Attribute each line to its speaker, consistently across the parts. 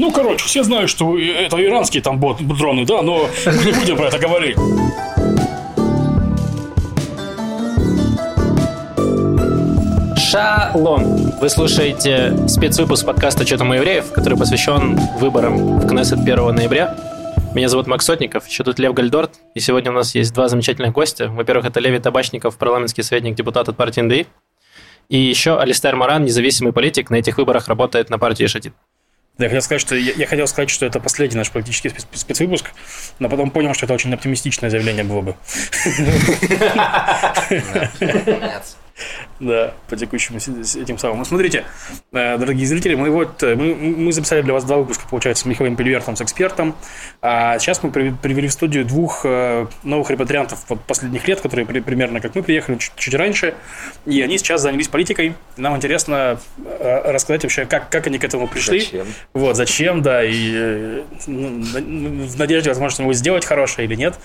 Speaker 1: Ну, короче, все знают, что это иранские там бот, дроны, да, но мы не будем про это говорить.
Speaker 2: Шалом! Вы слушаете спецвыпуск подкаста «Что там у евреев», который посвящен выборам в Кнессет 1 ноября. Меня зовут Макс Сотников, еще тут Лев Гальдорт, и сегодня у нас есть два замечательных гостя. Во-первых, это Леви Табачников, парламентский советник, депутат от партии НДИ, и еще Алистер Маран, независимый политик, на этих выборах работает на партии Шатит.
Speaker 1: Да, я хотел сказать, что я, я хотел сказать, что это последний наш политический спецвыпуск, но потом понял, что это очень оптимистичное заявление было бы. Да, по текущему этим самым. Ну, смотрите, э, дорогие зрители, мы вот э, мы, мы записали для вас два выпуска, получается, с Михаилом Пельвертом, с экспертом. А сейчас мы привели в студию двух э, новых репатриантов последних лет, которые примерно как мы приехали чуть, чуть раньше. И они сейчас занялись политикой. Нам интересно рассказать вообще, как, как они к этому пришли.
Speaker 2: Зачем?
Speaker 1: Вот, зачем, да, и ну, в надежде, возможно, что-нибудь сделать хорошее или нет.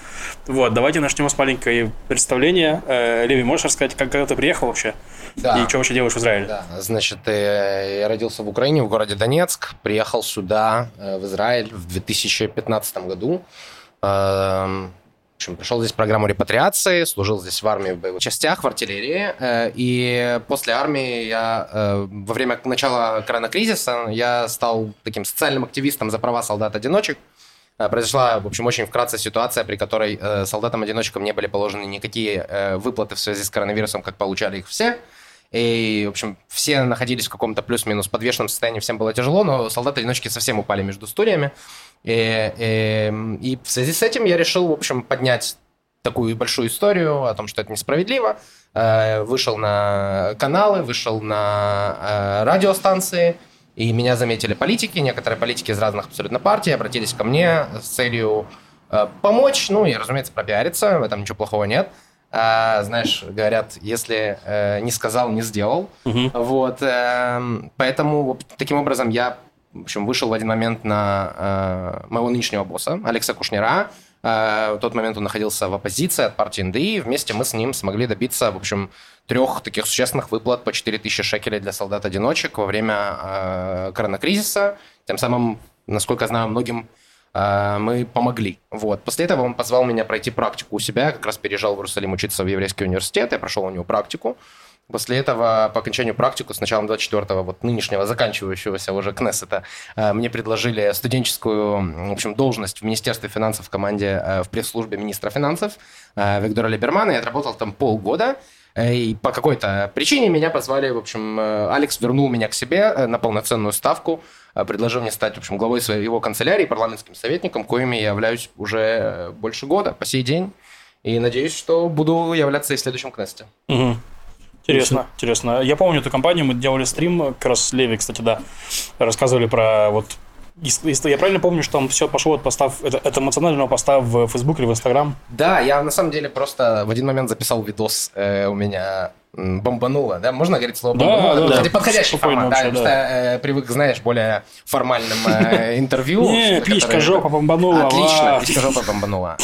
Speaker 1: Вот, давайте начнем с маленькой представления. Леви, можешь рассказать, как, когда ты приехал вообще? Да. И что вообще делаешь в Израиле?
Speaker 3: Да. Значит, э, я родился в Украине, в городе Донецк. Приехал сюда, э, в Израиль, в 2015 году. Эм, в общем, пришел здесь программу репатриации, служил здесь в армии в боевых частях, в артиллерии. Э, и после армии я, во время начала коронакризиса, я стал таким социальным активистом за права солдат-одиночек. Произошла, в общем, очень вкратце ситуация, при которой солдатам-одиночкам не были положены никакие выплаты в связи с коронавирусом, как получали их все. И, в общем, все находились в каком-то плюс-минус подвешенном состоянии, всем было тяжело, но солдаты-одиночки совсем упали между стульями. И, и, и в связи с этим я решил, в общем, поднять такую большую историю о том, что это несправедливо. Э, вышел на каналы, вышел на э, радиостанции, и меня заметили политики, некоторые политики из разных абсолютно партий обратились ко мне с целью э, помочь, ну и, разумеется, пропиариться, в этом ничего плохого нет а, знаешь, говорят, если э, не сказал, не сделал. Угу. Вот, э, поэтому таким образом я, в общем, вышел в один момент на э, моего нынешнего босса Алекса Кушнера. Э, в тот момент он находился в оппозиции от партии НДИ. Вместе мы с ним смогли добиться, в общем, трех таких существенных выплат по 4000 шекелей для солдат-одиночек во время э, коронакризиса. Тем самым, насколько я знаю, многим а, мы помогли. Вот. После этого он позвал меня пройти практику у себя. Я как раз переезжал в Иерусалим учиться в еврейский университет. Я прошел у него практику. После этого, по окончанию практику, с началом 24-го, вот нынешнего, заканчивающегося уже Кнессета, а, мне предложили студенческую, в общем, должность в Министерстве финансов в команде а, в пресс-службе министра финансов Виктора Либермана. Я отработал там полгода. И по какой-то причине меня позвали, в общем, Алекс вернул меня к себе э, на полноценную ставку. Э, предложил мне стать, в общем, главой своего канцелярии, парламентским советником, коими я являюсь уже э, больше года, по сей день. И надеюсь, что буду являться и следующем Кнесте.
Speaker 1: Угу. Интересно, интересно. Я помню эту компанию, мы делали стрим, как раз с Леви, кстати, да, рассказывали про вот если я правильно помню, что там все пошло от постав, это, это эмоционального поста в Facebook или в Instagram?
Speaker 3: Да, я на самом деле просто в один момент записал видос э, у меня бомбануло, да? Можно говорить слово бомбануло? Да, да, Кстати, подходящий формат, да, вообще, да. Э, привык, знаешь, более формальным э, интервью.
Speaker 1: Не, пичка жопа бомбанула.
Speaker 3: Отлично, пичка жопа бомбанула.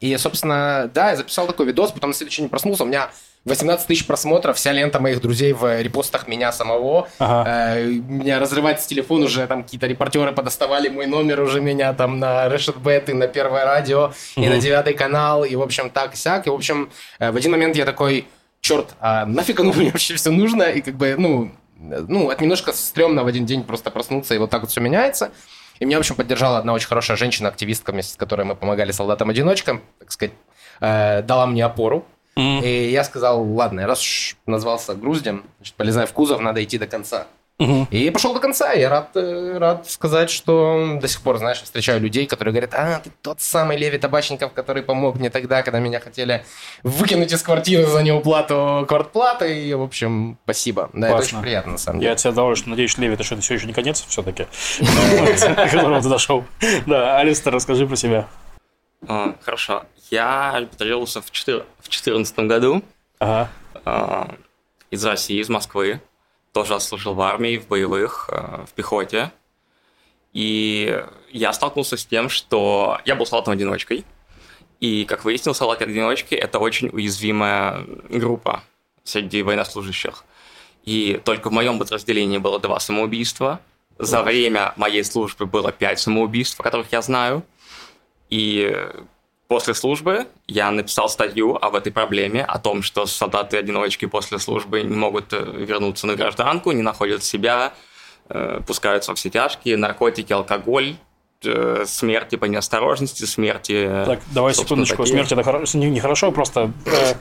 Speaker 3: И, собственно, да, я записал такой видос, потом на следующий день проснулся, у меня 18 тысяч просмотров, вся лента моих друзей в репостах меня самого. Ага. Э, меня разрывается телефон уже, там какие-то репортеры подоставали мой номер уже меня там на Решет Бет и на Первое радио, угу. и на Девятый канал, и, в общем, так и сяк. И, в общем, э, в один момент я такой, черт, а нафиг оно мне вообще все нужно? И как бы, ну, ну, это немножко стрёмно в один день просто проснуться, и вот так вот все меняется. И меня, в общем, поддержала одна очень хорошая женщина-активистка, с которой мы помогали солдатам-одиночкам, так сказать, э, дала мне опору. Mm-hmm. И я сказал, ладно, раз уж назвался груздем, значит, полезай в кузов, надо идти до конца. Угу. И пошел до конца. Я рад, э, рад сказать, что до сих пор, знаешь, встречаю людей, которые говорят, а, ты тот самый Леви Табачников, который помог мне тогда, когда меня хотели выкинуть из квартиры за неуплату квартплаты. И, в общем, спасибо. Да, Классно. это очень приятно, на самом деле.
Speaker 1: Я тебя доволен, что надеюсь, Леви, это что, это все еще не конец все-таки, которого ты дошел. Да, Алистер, расскажи про себя.
Speaker 4: А, хорошо. Я репатриировался в 2014 году ага. А, из России, из Москвы. Тоже служил в армии, в боевых, а, в пехоте. И я столкнулся с тем, что я был солдатом-одиночкой. И, как выяснилось, солдаты-одиночки – это очень уязвимая группа среди военнослужащих. И только в моем подразделении было два самоубийства, За время моей службы было пять самоубийств, о которых я знаю. И после службы я написал статью об этой проблеме, о том, что солдаты-одиночки после службы не могут э, вернуться на гражданку, не находят себя, э, пускаются во все тяжкие, наркотики, алкоголь, э, смерти по неосторожности, смерти...
Speaker 1: Так, давай секундочку, такие. смерть это хорошо, не, не хорошо, просто э,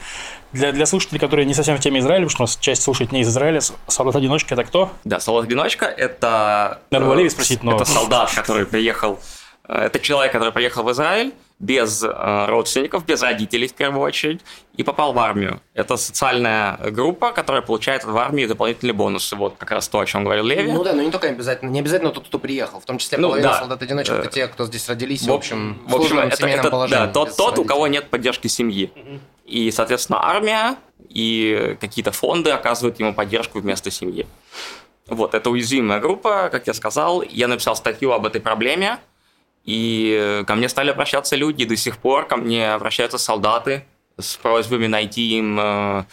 Speaker 1: для, для слушателей, которые не совсем в теме Израиля, потому что у нас часть слушает не из Израиля, солдат-одиночка это кто?
Speaker 4: Да, солдат-одиночка это...
Speaker 1: Надо э, спросить, но...
Speaker 4: Это солдат, который приехал... Это человек, который приехал в Израиль, без э, родственников, без родителей в первую очередь, и попал в армию. Это социальная группа, которая получает в армии дополнительные бонусы. Вот как раз то, о чем говорил Леви.
Speaker 3: Ну да, но не только обязательно, не обязательно тот, кто приехал, в том числе ну, половина да. солдат-одиночек, это те, кто здесь родились, в, в общем, в общем это, это, положении.
Speaker 4: Да, тот, тот у кого нет поддержки семьи. И, соответственно, армия и какие-то фонды оказывают ему поддержку вместо семьи. Вот, это уязвимая группа, как я сказал. Я написал статью об этой проблеме, и ко мне стали обращаться люди, до сих пор ко мне обращаются солдаты с просьбами найти им э,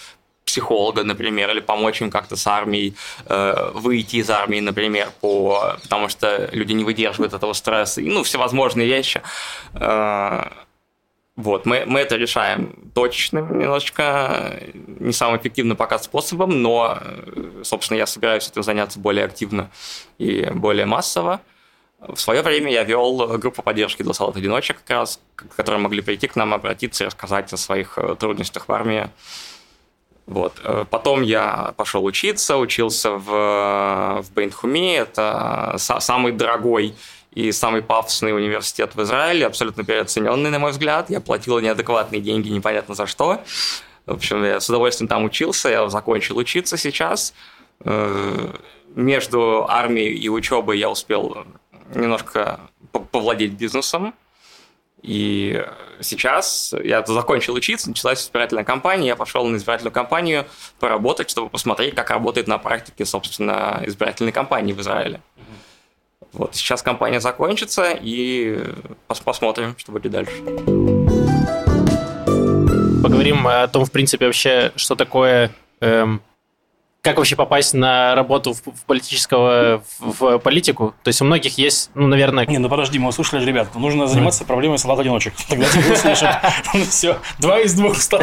Speaker 4: психолога, например, или помочь им как-то с армией, э, выйти из армии, например, по, потому что люди не выдерживают этого стресса, и, ну, всевозможные вещи. Э, вот, мы, мы это решаем точечным немножечко, не самым эффективным пока способом, но, собственно, я собираюсь этим заняться более активно и более массово. В свое время я вел группу поддержки для солдат-одиночек, как раз, которые могли прийти к нам, обратиться и рассказать о своих э, трудностях в армии. Вот. Э, потом я пошел учиться, учился в, э, в Бейнхуме, это самый дорогой и самый пафосный университет в Израиле, абсолютно переоцененный, на мой взгляд. Я платил неадекватные деньги, непонятно за что. В общем, я с удовольствием там учился, я закончил учиться сейчас. Между армией и учебой я успел немножко повладеть бизнесом. И сейчас я закончил учиться, началась избирательная кампания, я пошел на избирательную кампанию поработать, чтобы посмотреть, как работает на практике, собственно, избирательной кампании в Израиле. Вот сейчас кампания закончится, и пос посмотрим, что будет дальше.
Speaker 2: Поговорим о том, в принципе, вообще, что такое эм, как вообще попасть на работу в, в политического в, в политику? То есть у многих есть, ну, наверное...
Speaker 1: Не, ну подожди, мы услышали, ребят, нужно заниматься проблемой солдат-одиночек. Тогда тебе услышат. Все, два из двух стало.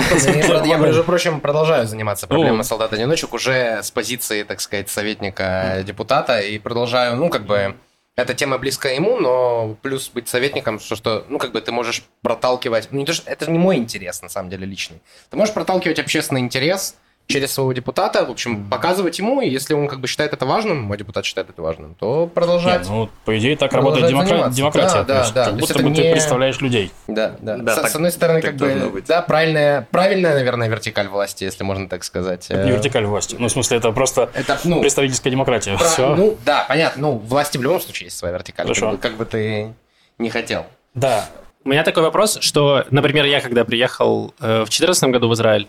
Speaker 3: Я, между прочим, продолжаю заниматься проблемой солдат-одиночек уже с позиции, так сказать, советника депутата и продолжаю, ну, как бы эта тема близка ему, но плюс быть советником, что, что ну, как бы ты можешь проталкивать... Ну, не то, что, это не мой интерес, на самом деле, личный. Ты можешь проталкивать общественный интерес, через своего депутата, в общем, показывать ему, и если он как бы считает это важным, мой депутат считает это важным, то продолжать. Нет,
Speaker 1: ну, по идее, так работает демокра... демократия. Да, да, да. Как будто бы не... ты представляешь людей.
Speaker 3: Да, да. да с, так, с одной стороны, как бы, быть. да, правильная, правильная, наверное, вертикаль власти, если можно так сказать.
Speaker 1: Это не вертикаль власти. Ну, в смысле, это просто это, ну, представительская демократия. Про... Все.
Speaker 3: Ну, да, понятно. Ну, власти в любом случае есть своя вертикаль. Хорошо. Как бы, как бы ты не хотел.
Speaker 2: Да. У меня такой вопрос, что, например, я когда приехал э, в 2014 году в Израиль,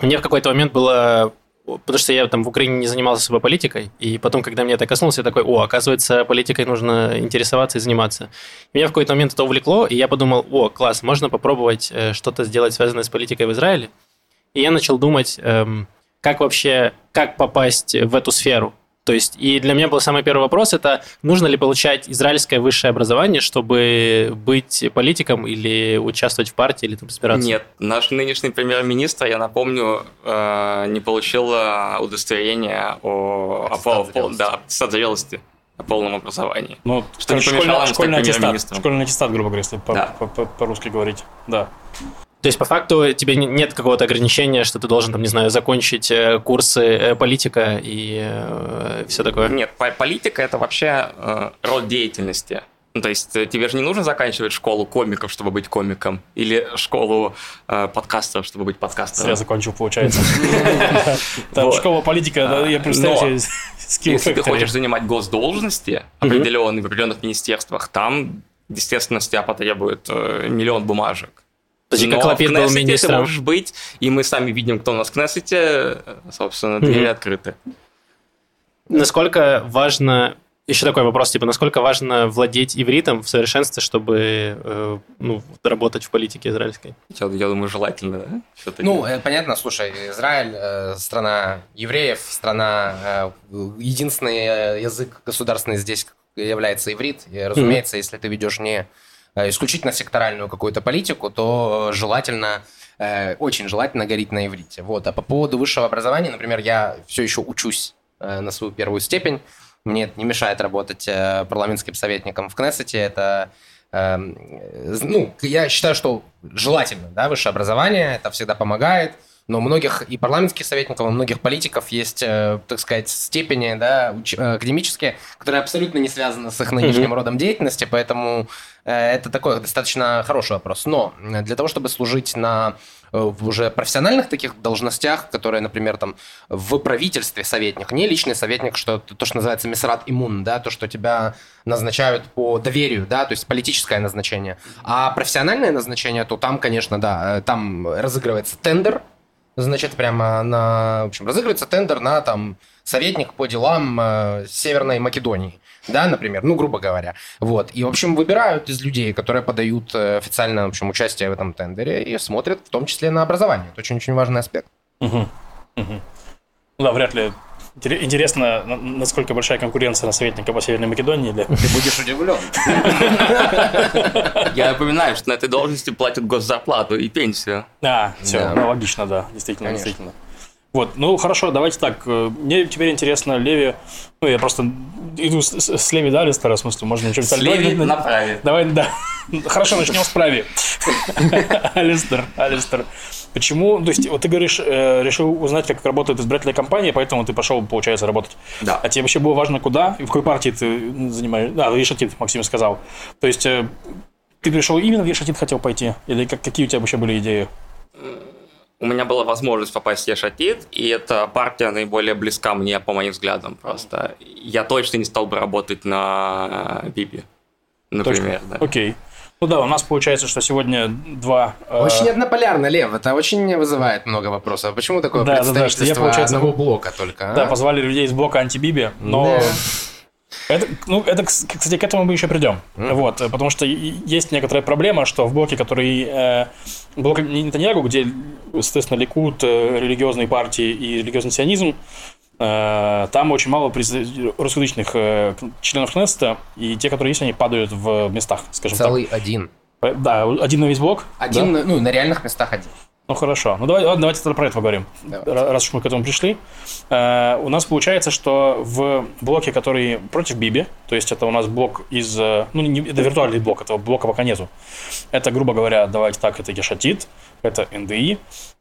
Speaker 2: мне в какой-то момент было потому что я там в Украине не занимался собой политикой, и потом, когда мне это коснулось, я такой, о, оказывается, политикой нужно интересоваться и заниматься. Меня в какой-то момент это увлекло, и я подумал, о, класс, можно попробовать э, что-то сделать, связанное с политикой в Израиле. И я начал думать, эм, как вообще, как попасть в эту сферу. То есть, и для меня был самый первый вопрос, это нужно ли получать израильское высшее образование, чтобы быть политиком или участвовать в партии, или там избираться?
Speaker 4: Нет, наш нынешний премьер-министр, я напомню, э, не получил удостоверение о, о, о, да, созрелости о полном образовании.
Speaker 1: Ну, что не помешало школьный, школьный аттестат, школьный аттестат, грубо говоря, если да. по-русски говорить. Да.
Speaker 2: То есть, по факту, тебе нет какого-то ограничения, что ты должен, там, не знаю, закончить э, курсы э, политика и э, все такое?
Speaker 4: Нет, политика – это вообще э, род деятельности. Ну, то есть тебе же не нужно заканчивать школу комиков, чтобы быть комиком, или школу э, подкастеров, чтобы быть подкастером.
Speaker 1: Я закончил, получается. Там школа политика, я представляю
Speaker 4: Если ты хочешь занимать госдолжности определенные в определенных министерствах, там, естественно, с тебя потребует миллион бумажек.
Speaker 2: Подожди, как Лапид был министром?
Speaker 4: ты можешь быть, и мы сами видим, кто у нас в Кнессете, собственно, двери mm-hmm. открыты.
Speaker 2: Насколько важно Еще такой вопрос, типа, насколько важно владеть ивритом в совершенстве, чтобы э, ну, работать в политике израильской?
Speaker 4: Я, я думаю, желательно, да?
Speaker 3: Все-таки. Ну, э, понятно, слушай, Израиль э, страна евреев, страна, э, единственный э, язык государственный здесь является иврит. И, разумеется, mm-hmm. если ты ведешь не исключительно секторальную какую-то политику, то желательно э, очень желательно говорить на иврите. Вот. А по поводу высшего образования, например, я все еще учусь э, на свою первую степень. Мне это не мешает работать э, парламентским советником в Кнессете. Это эм, ну, я считаю, что желательно, да, высшее образование, это всегда помогает, но у многих и парламентских советников, у многих политиков есть, э, так сказать, степени, да, э, академические, которые абсолютно не связаны с их нынешним mm-hmm. родом деятельности, поэтому это такой достаточно хороший вопрос. Но для того, чтобы служить на Э, в уже профессиональных таких должностях, которые, например, там в правительстве советник, не личный советник, что то, что называется месрат иммун, да, то, что тебя назначают по доверию, да, то есть политическое назначение. А профессиональное назначение, то там, конечно, да, э, там разыгрывается тендер, значит, прямо на, в общем, разыгрывается тендер на там советник по делам э, Северной Македонии да, например, ну, грубо говоря. Вот. И, в общем, выбирают из людей, которые подают э, официально, в общем, участие в этом тендере и смотрят в том числе на образование. Это очень-очень важный аспект.
Speaker 1: Угу. Угу. Да, вряд ли Интересно, насколько большая конкуренция на советника по Северной Македонии. Для...
Speaker 3: Ты будешь удивлен.
Speaker 4: Я напоминаю, что на этой должности платят госзарплату и пенсию.
Speaker 1: А, все, ну логично, да, действительно, действительно. Вот, ну хорошо, давайте так. Э, мне теперь интересно, Леви. Ну, я просто иду с, с, с Леви, да, Лестера, в смысле, можно ничего
Speaker 4: С Леви на праве.
Speaker 1: Давай, да. Хорошо, начнем с праве. Алистер, Алистер. Почему, то есть, вот ты говоришь, э, решил узнать, как работает избирательная кампания, поэтому ты пошел, получается, работать.
Speaker 4: Да.
Speaker 1: А тебе вообще было важно, куда и в какой партии ты занимаешь? Да, Ешатит, Максим сказал. То есть, э, ты пришел именно в Ешатит хотел пойти? Или как, какие у тебя вообще были идеи?
Speaker 4: У меня была возможность попасть в Ешатит, и эта партия наиболее близка мне, по моим взглядам, просто. Я точно не стал бы работать на Биби, например.
Speaker 1: Да. Окей. Ну да, у нас получается, что сегодня два...
Speaker 3: Э, очень э... однополярно, Лев. Это очень вызывает много вопросов. Почему такое да, представительство да, да, я, получается, одного блока только? А?
Speaker 1: Да, позвали людей из блока антибиби, но... Да. Это, ну, это, кстати, к этому мы еще придем. Mm. Вот, потому что есть некоторая проблема, что в блоке, который... Э, блок Нетаньягу, где, естественно, Ликут, э, религиозные партии и религиозный сионизм, э, там очень мало русскоязычных э, членов Кнессета, и те, которые есть, они падают в местах, скажем
Speaker 3: Целый так. Целый один.
Speaker 1: Э, да, один на весь блок.
Speaker 3: Один, да? ну, на реальных местах один.
Speaker 1: Ну хорошо. Ну давай, ладно, давайте тогда про это поговорим. Давайте. Раз уж мы к этому пришли. Э, у нас получается, что в блоке, который против Биби, то есть это у нас блок из... Э, ну, не, это виртуальный блок, этого блока пока нету. Это, грубо говоря, давайте так, это Гешатит, это НДИ,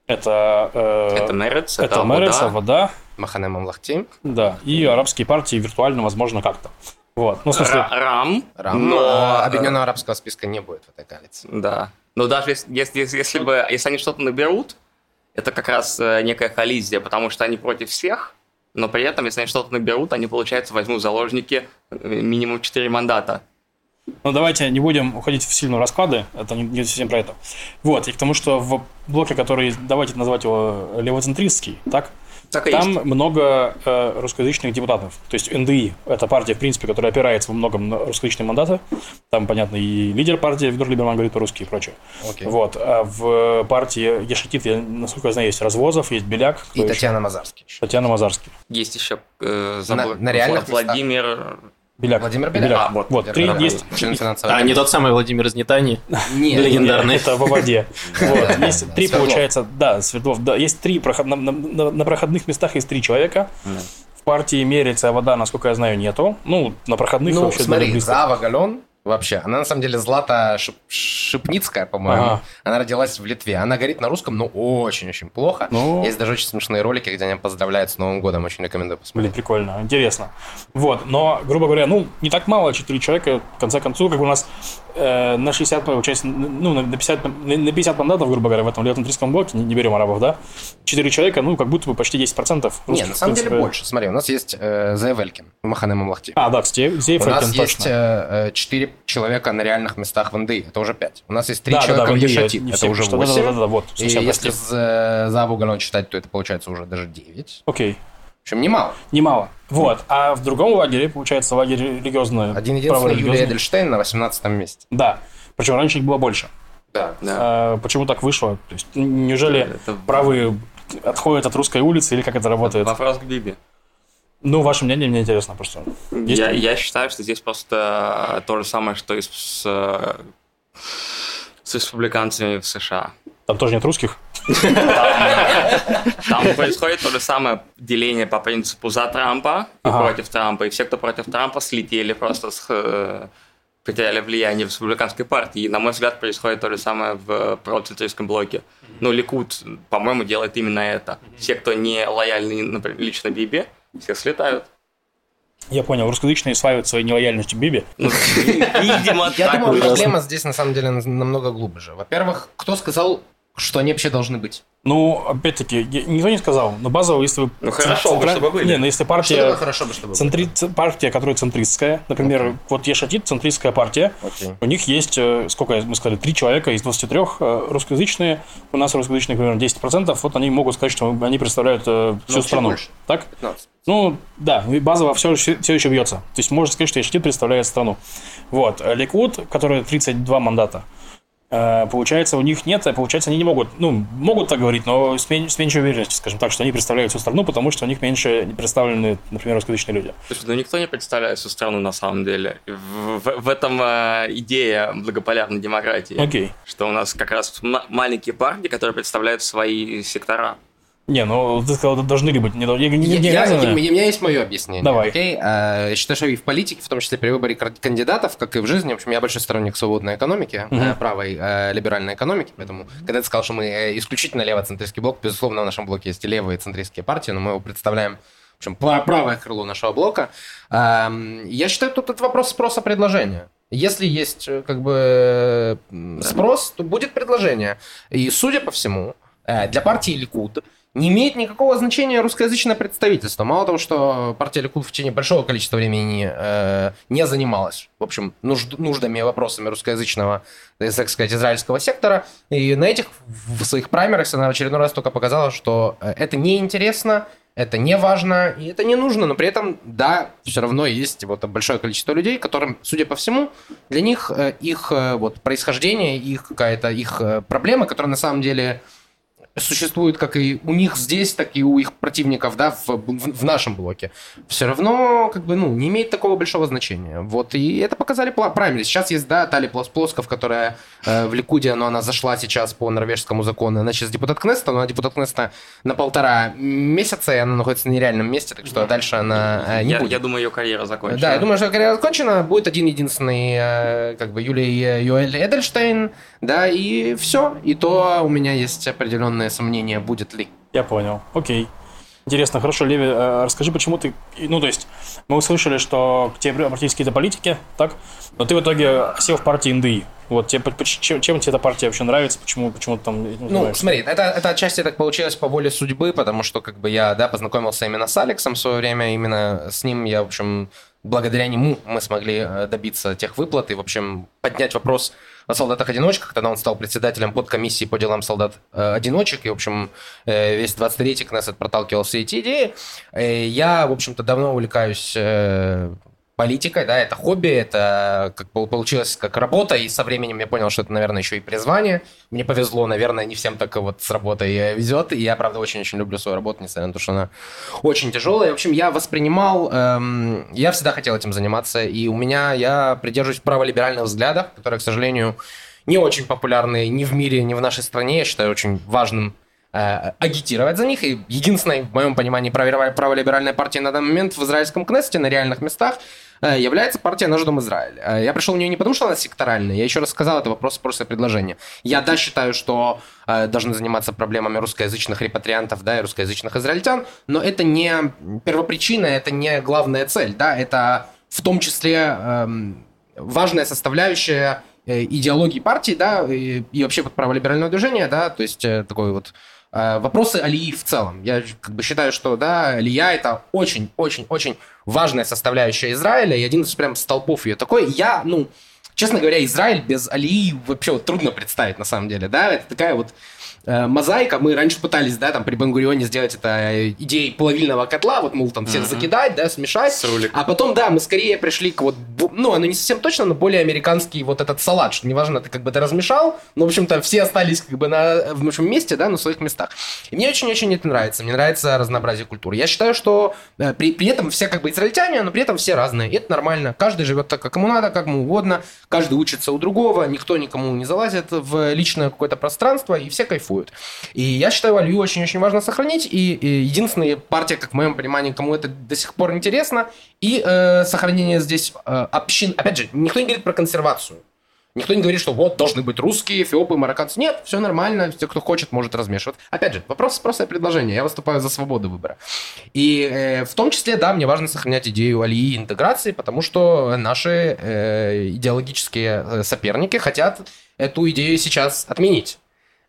Speaker 1: это...
Speaker 4: Э, это Мерец,
Speaker 1: это, это Мерец, Вода.
Speaker 3: Махане Мамлахти.
Speaker 1: Да, и арабские партии виртуально, возможно, как-то. Вот. Ну, в смысле...
Speaker 4: Рам.
Speaker 3: Рам. Но... Объединенного арабского списка не будет в этой коалиции.
Speaker 4: Да. Но даже если, если, если, бы, если они что-то наберут, это как раз э, некая коллизия, потому что они против всех, но при этом, если они что-то наберут, они, получается, возьмут заложники э, минимум 4 мандата.
Speaker 1: Ну, давайте не будем уходить в сильные расклады, это не, не совсем про это. Вот, и к тому, что в блоке, который, давайте назвать его левоцентристский, так?
Speaker 4: Так и
Speaker 1: Там
Speaker 4: есть.
Speaker 1: много э, русскоязычных депутатов. То есть НДИ – это партия, в принципе, которая опирается во многом на русскоязычные мандаты. Там, понятно, и лидер партии Виктор Либерман говорит по-русски и прочее.
Speaker 3: Okay.
Speaker 1: Вот. А в партии Ешатит, насколько я знаю, есть Развозов, есть Беляк.
Speaker 3: И Татьяна еще? Мазарский.
Speaker 1: Татьяна Мазарский.
Speaker 4: Есть еще э,
Speaker 3: забыл, на, на реальных
Speaker 4: Владимир
Speaker 1: Беляк.
Speaker 3: Владимир Беляк. Беляк.
Speaker 1: А, вот, вот три есть.
Speaker 2: А, не тот самый Владимир из Нетани?
Speaker 1: Нет. Легендарный. Это в воде. Вот. Есть три, получается, да, Свердлов, да, есть три, на проходных местах есть три человека. В партии Мерица вода, насколько я знаю, нету. Ну, на проходных
Speaker 3: ну, вообще смотри, Зава Гален, вообще. Она на самом деле Злата Шип Шипницкая, по-моему. Ага. Она родилась в Литве. Она говорит на русском, но очень-очень плохо. Ну... Есть даже очень смешные ролики, где они поздравляют с Новым годом. Очень рекомендую посмотреть.
Speaker 1: Блин, прикольно, интересно. Вот, но, грубо говоря, ну, не так мало, четыре человека, в конце концов, как у нас э, на 60, получается, ну, на 50, на 50 мандатов, грубо говоря, в этом летном триском блоке, не, не берем арабов, да, четыре человека, ну, как будто бы почти 10%.
Speaker 3: Не, на самом деле больше. Смотри, у нас есть э, Зея Махане Мамлахти.
Speaker 1: А, да, кстати, Зея
Speaker 3: У нас есть э, 4 э, человека на реальных местах в НДИ, это уже 5. У нас есть 3 да, человека да, да, в Ешатит, это уже 8. Да, да, да, да, вот,
Speaker 1: И
Speaker 3: если за Заву Гален считать, то это получается уже даже 9.
Speaker 1: Окей.
Speaker 3: общем, немало.
Speaker 1: Немало. Вот. А в другом лагере, получается, лагерь религиозный.
Speaker 3: Один единственный Юлия Эдельштейн на 18 месте.
Speaker 1: Да. Причем раньше их было больше.
Speaker 3: Да.
Speaker 1: да. А, почему так вышло? То есть, неужели это... правые отходят от русской улицы или как это работает?
Speaker 4: Вопрос к Биби.
Speaker 1: Ну, ваше мнение мне интересно просто.
Speaker 4: Есть я, я считаю, что здесь просто то же самое, что и с, с, республиканцами в США.
Speaker 1: Там тоже нет русских?
Speaker 4: Там происходит то же самое деление по принципу за Трампа и против Трампа. И все, кто против Трампа, слетели просто с э, потеряли влияние в республиканской партии. И, на мой взгляд, происходит то же самое в процентристском блоке. Но Ликут, по-моему, делает именно это. Все, кто не лояльны, например, лично Биби, все слетают.
Speaker 1: Я понял, русскоязычные славят своей нелояльностью Биби. Ну,
Speaker 3: видимо, Я думаю, проблема здесь на самом деле намного глубже. Во-первых, кто сказал, что они вообще должны быть?
Speaker 1: Ну, опять-таки, никто не сказал, но базово, если вы...
Speaker 4: Ну, хорошо бы, чтобы были.
Speaker 1: Не, ну, если партия...
Speaker 3: Что хорошо бы, чтобы
Speaker 1: центри... партия, которая центристская, например, okay. вот Ешатит, центристская партия, okay. у них есть, э, сколько мы сказали, три человека из 23 э, русскоязычные, у нас русскоязычных, примерно, 10%, вот они могут сказать, что они представляют э, всю ну, страну. Больше. Так? 15. Ну, да, базово все, все еще бьется. То есть можно сказать, что Ешатит представляет страну. Вот. Ликуд, который 32 мандата, получается, у них нет, а получается, они не могут, ну, могут так говорить, но с, мен- с меньшей уверенностью, скажем так, что они представляют всю страну, потому что у них меньше представлены, например, русскоязычные люди.
Speaker 4: Слушай, ну никто не представляет всю страну на самом деле. В, в, в этом э, идея благополярной демократии.
Speaker 1: Окей. Okay.
Speaker 4: Что у нас как раз маленькие партии, которые представляют свои сектора.
Speaker 1: Не, ну ты сказал, должны ли быть не, не,
Speaker 3: не,
Speaker 1: не
Speaker 3: я, я, У меня есть мое объяснение.
Speaker 1: Давай.
Speaker 3: Окей? А, я считаю, что и в политике, в том числе при выборе кандидатов, как и в жизни, в общем, я большой сторонник свободной экономики, uh-huh. правой э, либеральной экономики, поэтому, когда ты сказал, что мы э, исключительно левоцентристский блок, безусловно, в нашем блоке есть и левые центристские партии, но мы его представляем в общем, правое крыло нашего блока. Я считаю, тут этот вопрос спроса предложения. Если есть как бы спрос, то будет предложение. И, судя по всему, для партии Ликуд не имеет никакого значения русскоязычное представительство. Мало того, что партия Ликуд в течение большого количества времени э, не занималась, в общем, нужд, нуждами и вопросами русскоязычного, э, так сказать, израильского сектора, и на этих в своих праймерах она в очередной раз только показала, что э, это неинтересно, это не важно и это не нужно, но при этом, да, все равно есть вот большое количество людей, которым, судя по всему, для них э, их вот происхождение, их какая-то их проблема, которая на самом деле существует как и у них здесь, так и у их противников, да, в, в, в нашем блоке, все равно, как бы, ну, не имеет такого большого значения. Вот, и это показали правильно. Сейчас есть, да, Тали Плосков, которая э, в Ликуде, но она зашла сейчас по норвежскому закону, она сейчас депутат Кнеста, но она депутат Кнеста на полтора месяца, и она находится на нереальном месте, так что дальше она э, не
Speaker 4: я,
Speaker 3: будет.
Speaker 4: Я думаю, ее карьера закончена.
Speaker 3: Да, я думаю, что карьера закончена, будет один единственный, э, как бы, Юлия Юэль Эдельштейн, да, и все. И то у меня есть определенные сомнения, будет ли.
Speaker 1: Я понял. Окей. Интересно, хорошо, Леви, э, расскажи, почему ты... Ну, то есть, мы услышали, что к тебе обратились какие-то политики, так? Но ты в итоге сел в партии НДИ. Вот, тебе, чем, чем тебе эта партия вообще нравится? Почему, почему ты там...
Speaker 3: Ну, ну смотри, это, это отчасти так получилось по воле судьбы, потому что, как бы, я, да, познакомился именно с Алексом в свое время, именно с ним я, в общем, благодаря нему мы смогли э, добиться тех выплат и, в общем, поднять вопрос о солдатах-одиночках. Тогда он стал председателем подкомиссии по делам солдат-одиночек. И, в общем, э, весь 23-й Кнессет проталкивал все эти идеи. Э, я, в общем-то, давно увлекаюсь политикой, да, это хобби, это как получилось как работа, и со временем я понял, что это, наверное, еще и призвание. Мне повезло, наверное, не всем так вот с работой везет, и я, правда, очень-очень люблю свою работу, несмотря на то, что она очень тяжелая. В общем, я воспринимал, эм, я всегда хотел этим заниматься, и у меня, я придерживаюсь праволиберальных взглядов, которые, к сожалению, не очень популярны ни в мире, ни в нашей стране. Я считаю очень важным э, агитировать за них. И единственной, в моем понимании, праволиберальной партией на данный момент в израильском Кнессете на реальных местах является партия «Наш дом Израиль». Э, я пришел в нее не потому, что она секторальная, я еще раз сказал, это вопрос спроса и предложения. Я, да, считаю, что э, должны заниматься проблемами русскоязычных репатриантов, да, и русскоязычных израильтян, но это не первопричина, это не главная цель, да, это в том числе эм, важная составляющая идеологии партии, да, и, и вообще под праволиберального движения, да, то есть такой вот Э, вопросы Алии в целом. Я как бы считаю, что да, Алия это очень-очень-очень важная составляющая Израиля и один из прям столпов ее такой. Я, ну, честно говоря, Израиль без Алии вообще вот трудно представить на самом деле, да, это такая вот э, мозаика. Мы раньше пытались, да, там при Бангурионе сделать это э, идеей половильного котла, вот, мол, там всех mm-hmm. закидать, да, смешать. С А потом, да, мы скорее пришли к вот, ну, оно не совсем точно, но более американский вот этот салат, что неважно, ты как бы ты размешал, но, в общем-то, все остались как бы на, в общем, месте, да, на своих местах. И мне очень-очень это нравится. Мне нравится разнообразие культуры. Я считаю, что э, при, при этом все как бы израильтяне, но при этом все разные. И это нормально. Каждый живет так, как ему надо, как ему угодно. Каждый учится у другого. Никто никому не залазит в личное какое-то пространство, и все кайфуют. И я считаю, Алию очень-очень важно сохранить. И, и единственная партия, как в моем понимании, кому это до сих пор интересно, и э, сохранение здесь э, общин. Опять же, никто не говорит про консервацию. Никто не говорит, что вот должны быть русские, эфиопы, марокканцы. Нет, все нормально, все, кто хочет, может размешивать. Опять же, вопрос спроса и предложения. Я выступаю за свободу выбора. И э, в том числе, да, мне важно сохранять идею Алии интеграции, потому что наши э, идеологические э, соперники хотят эту идею сейчас отменить.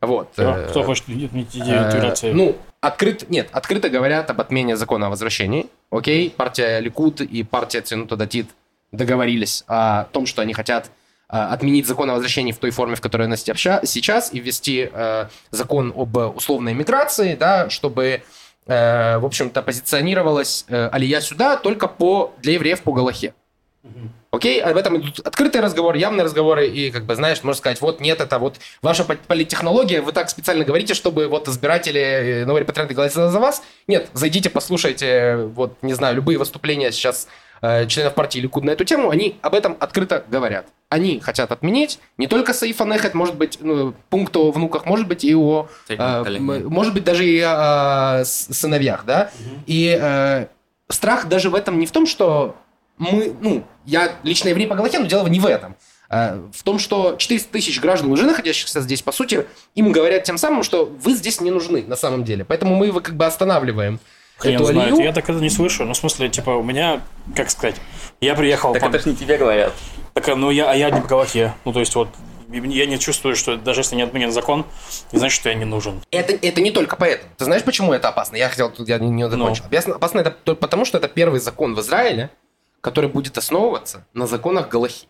Speaker 3: Вот.
Speaker 1: А, кто хочет отменить идею интеграции?
Speaker 3: Э, ну, открыт, нет, открыто говорят об отмене закона о возвращении. Окей, партия Ликут и партия Цинута Датит договорились о том, что они хотят а, отменить закон о возвращении в той форме, в которой она сейчас, и ввести э, закон об условной миграции, да, чтобы, э, в общем-то, позиционировалась э, алия сюда только по, для евреев по Галахе. Окей, об этом идут открытые разговоры, явные разговоры, и, как бы, знаешь, можно сказать, вот нет, это вот ваша политтехнология, вы так специально говорите, чтобы вот избиратели новые репатрианты голосовали за вас. Нет, зайдите, послушайте, вот, не знаю, любые выступления сейчас Э, членов партии Ликуд на эту тему, они об этом открыто говорят. Они хотят отменить не только Саифа Нехет, может быть, ну, пункт о внуках, может быть, и о... Э, может быть, даже и о, о сыновьях, да? Угу. И э, страх даже в этом не в том, что мы... Ну, я лично еврей по Галахе, но дело не в этом. Э, в том, что 400 тысяч граждан, уже находящихся здесь, по сути, им говорят тем самым, что вы здесь не нужны на самом деле. Поэтому мы его как бы останавливаем.
Speaker 1: Хрен знает, я так это не слышу. Ну, в смысле, типа, у меня, как сказать, я приехал...
Speaker 4: Так по... это же не тебе говорят.
Speaker 1: Так, ну, я, а я не по Галахе. Ну, то есть, вот, я не чувствую, что даже если не отменен закон, не значит, что я не нужен.
Speaker 3: Это, это не только поэтому. Ты знаешь, почему это опасно? Я хотел, я не, не закончил. Ну. Опасно это потому, что это первый закон в Израиле, который будет основываться на законах Галахи.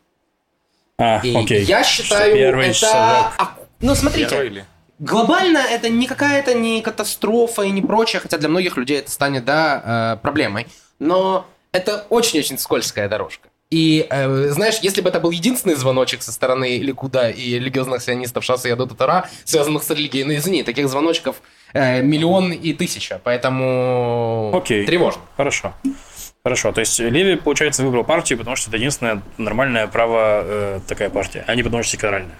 Speaker 1: А, И окей.
Speaker 3: я считаю, Первый это... Ну, смотрите. Первый Глобально это не какая-то не катастрофа и не прочее, хотя для многих людей это станет, да, э, проблемой. Но это очень-очень скользкая дорожка. И, э, знаешь, если бы это был единственный звоночек со стороны Ликуда и религиозных сионистов Шаса и Адота Тара, связанных с религией, ну извини, таких звоночков э, миллион и тысяча, поэтому
Speaker 1: Окей.
Speaker 3: тревожно.
Speaker 1: Хорошо. Хорошо, то есть Леви, получается, выбрал партию, потому что это единственная нормальная право э, такая партия, а не потому что секторальная.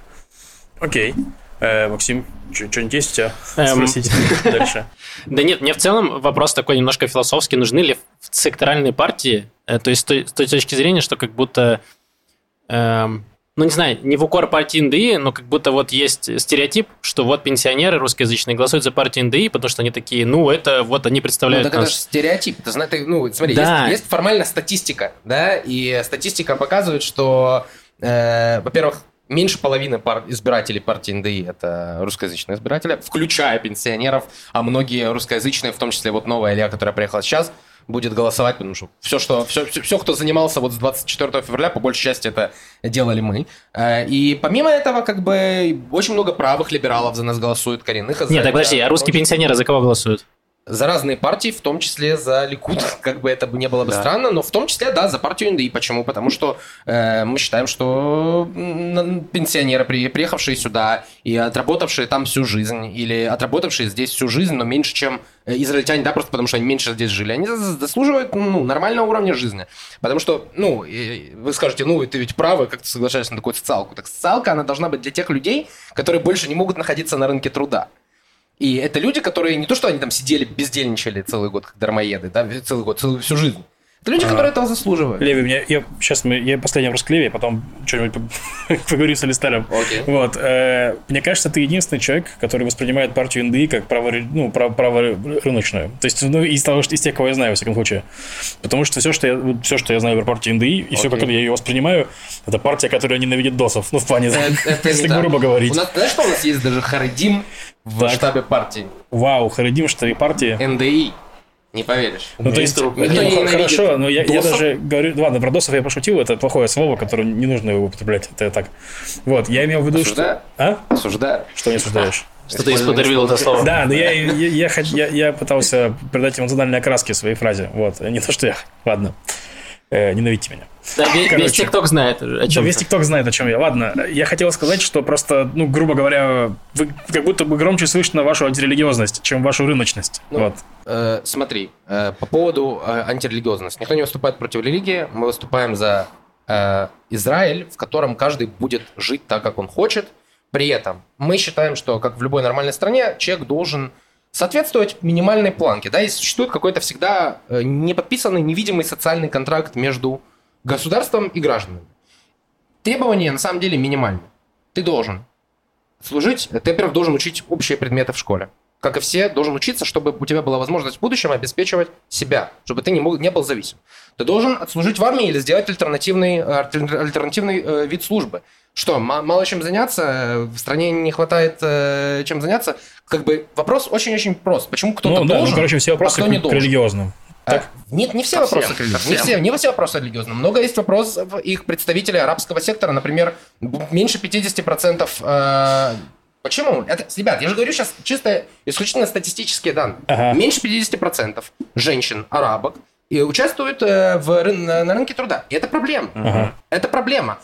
Speaker 1: Окей. Э, Максим, что-нибудь есть у тебя эм... спросить дальше?
Speaker 2: Да нет, мне в целом вопрос такой немножко философский. Нужны ли секторальные партии? Э, то есть с той, с той точки зрения, что как будто... Эм, ну, не знаю, не в укор партии НДИ, но как будто вот есть стереотип, что вот пенсионеры русскоязычные голосуют за партию НДИ, потому что они такие, ну, это вот они представляют... Ну,
Speaker 3: так это же стереотип. Ты знаешь, ну, смотри, да. есть, есть формально статистика, да, и статистика показывает, что, э, во-первых, меньше половины пар- избирателей партии НДИ это русскоязычные избиратели, включая пенсионеров, а многие русскоязычные, в том числе вот новая Илья, которая приехала сейчас, будет голосовать, потому что все, что, все, все, все, кто занимался вот с 24 февраля, по большей части это делали мы. Э, и помимо этого, как бы, очень много правых либералов за нас голосуют, коренных.
Speaker 2: Нет, так подожди, а русские пенсионеры за кого голосуют?
Speaker 3: За разные партии, в том числе за Ликуд, как бы это не было бы да. странно, но в том числе, да, за партию НДИ. Почему? Потому что э, мы считаем, что пенсионеры, приехавшие сюда и отработавшие там всю жизнь, или отработавшие здесь всю жизнь, но меньше, чем э, израильтяне, да, просто потому что они меньше здесь жили, они заслуживают ну, нормального уровня жизни. Потому что, ну, вы скажете, ну, ты ведь правы, как ты соглашаешься на такую социалку. Так социалка, она должна быть для тех людей, которые больше не могут находиться на рынке труда. И это люди, которые не то, что они там сидели, бездельничали целый год, как дармоеды, да, целый год, целую, всю жизнь. Это люди, а. которые этого заслуживают.
Speaker 1: Леви, мне, я, сейчас мы, я последний вопрос к Леви, а потом что-нибудь поговорю с Алистером.
Speaker 3: Okay.
Speaker 1: Вот, э, мне кажется, ты единственный человек, который воспринимает партию НДИ как право, ну, право, право рыночную. То есть, ну, из, того, из тех, кого я знаю, во всяком случае. Потому что все, что я, все, что я знаю про партию НДИ, и okay. все, как я ее воспринимаю, это партия, которая ненавидит досов. Ну, в плане, если грубо говорить. У
Speaker 3: нас, знаешь, что у нас есть даже Харадим в штабе партии?
Speaker 1: Вау, Харадим в штабе партии.
Speaker 3: НДИ. Не поверишь.
Speaker 1: Ну, то есть, ну, ну, хорошо, но я, я даже говорю, ладно, про досов я пошутил, это плохое слово, которое не нужно его употреблять, это так. Вот, я имел в виду,
Speaker 3: Осуждаю.
Speaker 1: что... А?
Speaker 3: Осуждаю.
Speaker 1: Что не осуждаешь?
Speaker 2: Что ты исподервил это слово.
Speaker 1: Да, но я, я, я, я, я пытался придать эмоциональной окраски своей фразе. Вот, не то, что я... Ладно. Э, ненавидьте меня.
Speaker 2: Да, весь, весь ТикТок знает о чем.
Speaker 1: Да, весь ТикТок знает, о чем я. Ладно, я хотел сказать, что просто, ну, грубо говоря, вы как будто бы громче слышно вашу антирелигиозность, чем вашу рыночность. Ну, вот.
Speaker 3: э, смотри, э, по поводу э, антирелигиозности. Никто не выступает против религии, мы выступаем за э, Израиль, в котором каждый будет жить так, как он хочет. При этом мы считаем, что, как в любой нормальной стране, человек должен соответствовать минимальной планке. Да, и существует какой-то всегда э, неподписанный, невидимый социальный контракт между государством и гражданами. Требования на самом деле минимальны. Ты должен служить, ты, во-первых, должен учить общие предметы в школе. Как и все, должен учиться, чтобы у тебя была возможность в будущем обеспечивать себя, чтобы ты не, мог, не был зависим. Ты должен отслужить в армии или сделать альтернативный, альтернативный э, вид службы. Что, мало чем заняться? В стране не хватает э, чем заняться? Как бы вопрос очень-очень прост. Почему кто-то
Speaker 1: ну,
Speaker 3: должен,
Speaker 1: да, ну, короче, все вопросы а кто не должен? религиозным.
Speaker 3: А, так? Нет, не все совсем, вопросы совсем. Не все, не все вопросы религиозные. Много есть вопросов их представителей арабского сектора. Например, меньше 50% э, Почему? Это, ребят, я же говорю сейчас чисто исключительно статистические данные. Ага. Меньше 50% женщин, арабок, и участвуют э, в, на, на рынке труда. И это проблема. Ага. Это проблема.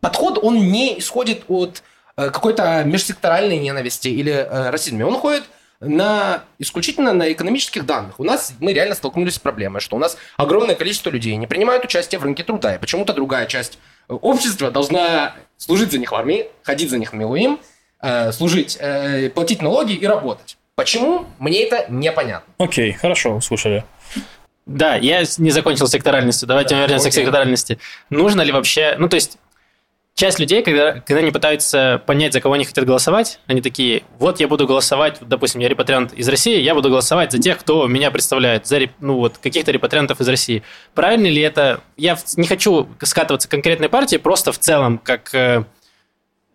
Speaker 3: Подход, он не исходит от э, какой-то межсекторальной ненависти или э, расизма. Он уходит на, исключительно на экономических данных. У нас мы реально столкнулись с проблемой, что у нас огромное количество людей не принимают участие в рынке труда, и почему-то другая часть общества должна служить за них в армии, ходить за них в Милуим, э, служить, э, платить налоги и работать. Почему? Мне это непонятно.
Speaker 1: Окей, хорошо, услышали.
Speaker 2: Да, я не закончил секторальностью. Давайте да, вернемся окей. к секторальности. Нужно ли вообще... Ну, то есть, часть людей, когда, когда они пытаются понять, за кого они хотят голосовать, они такие, вот я буду голосовать, допустим, я репатриант из России, я буду голосовать за тех, кто меня представляет, за ну, вот, каких-то репатриантов из России. Правильно ли это? Я не хочу скатываться к конкретной партии, просто в целом, как э,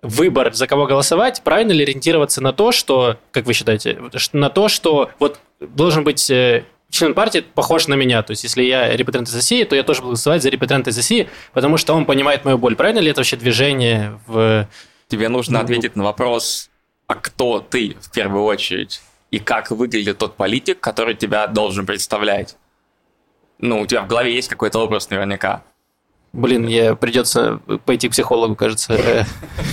Speaker 2: выбор, за кого голосовать, правильно ли ориентироваться на то, что, как вы считаете, на то, что вот должен быть э, член партии похож на меня. То есть, если я репатриант из России, то я тоже буду голосовать за репатрианта из России, потому что он понимает мою боль. Правильно ли это вообще движение в...
Speaker 4: Тебе нужно ну, ответить на вопрос, а кто ты в первую очередь, и как выглядит тот политик, который тебя должен представлять. Ну, у тебя в голове есть какой-то образ наверняка.
Speaker 2: Блин, мне придется пойти к психологу, кажется, э,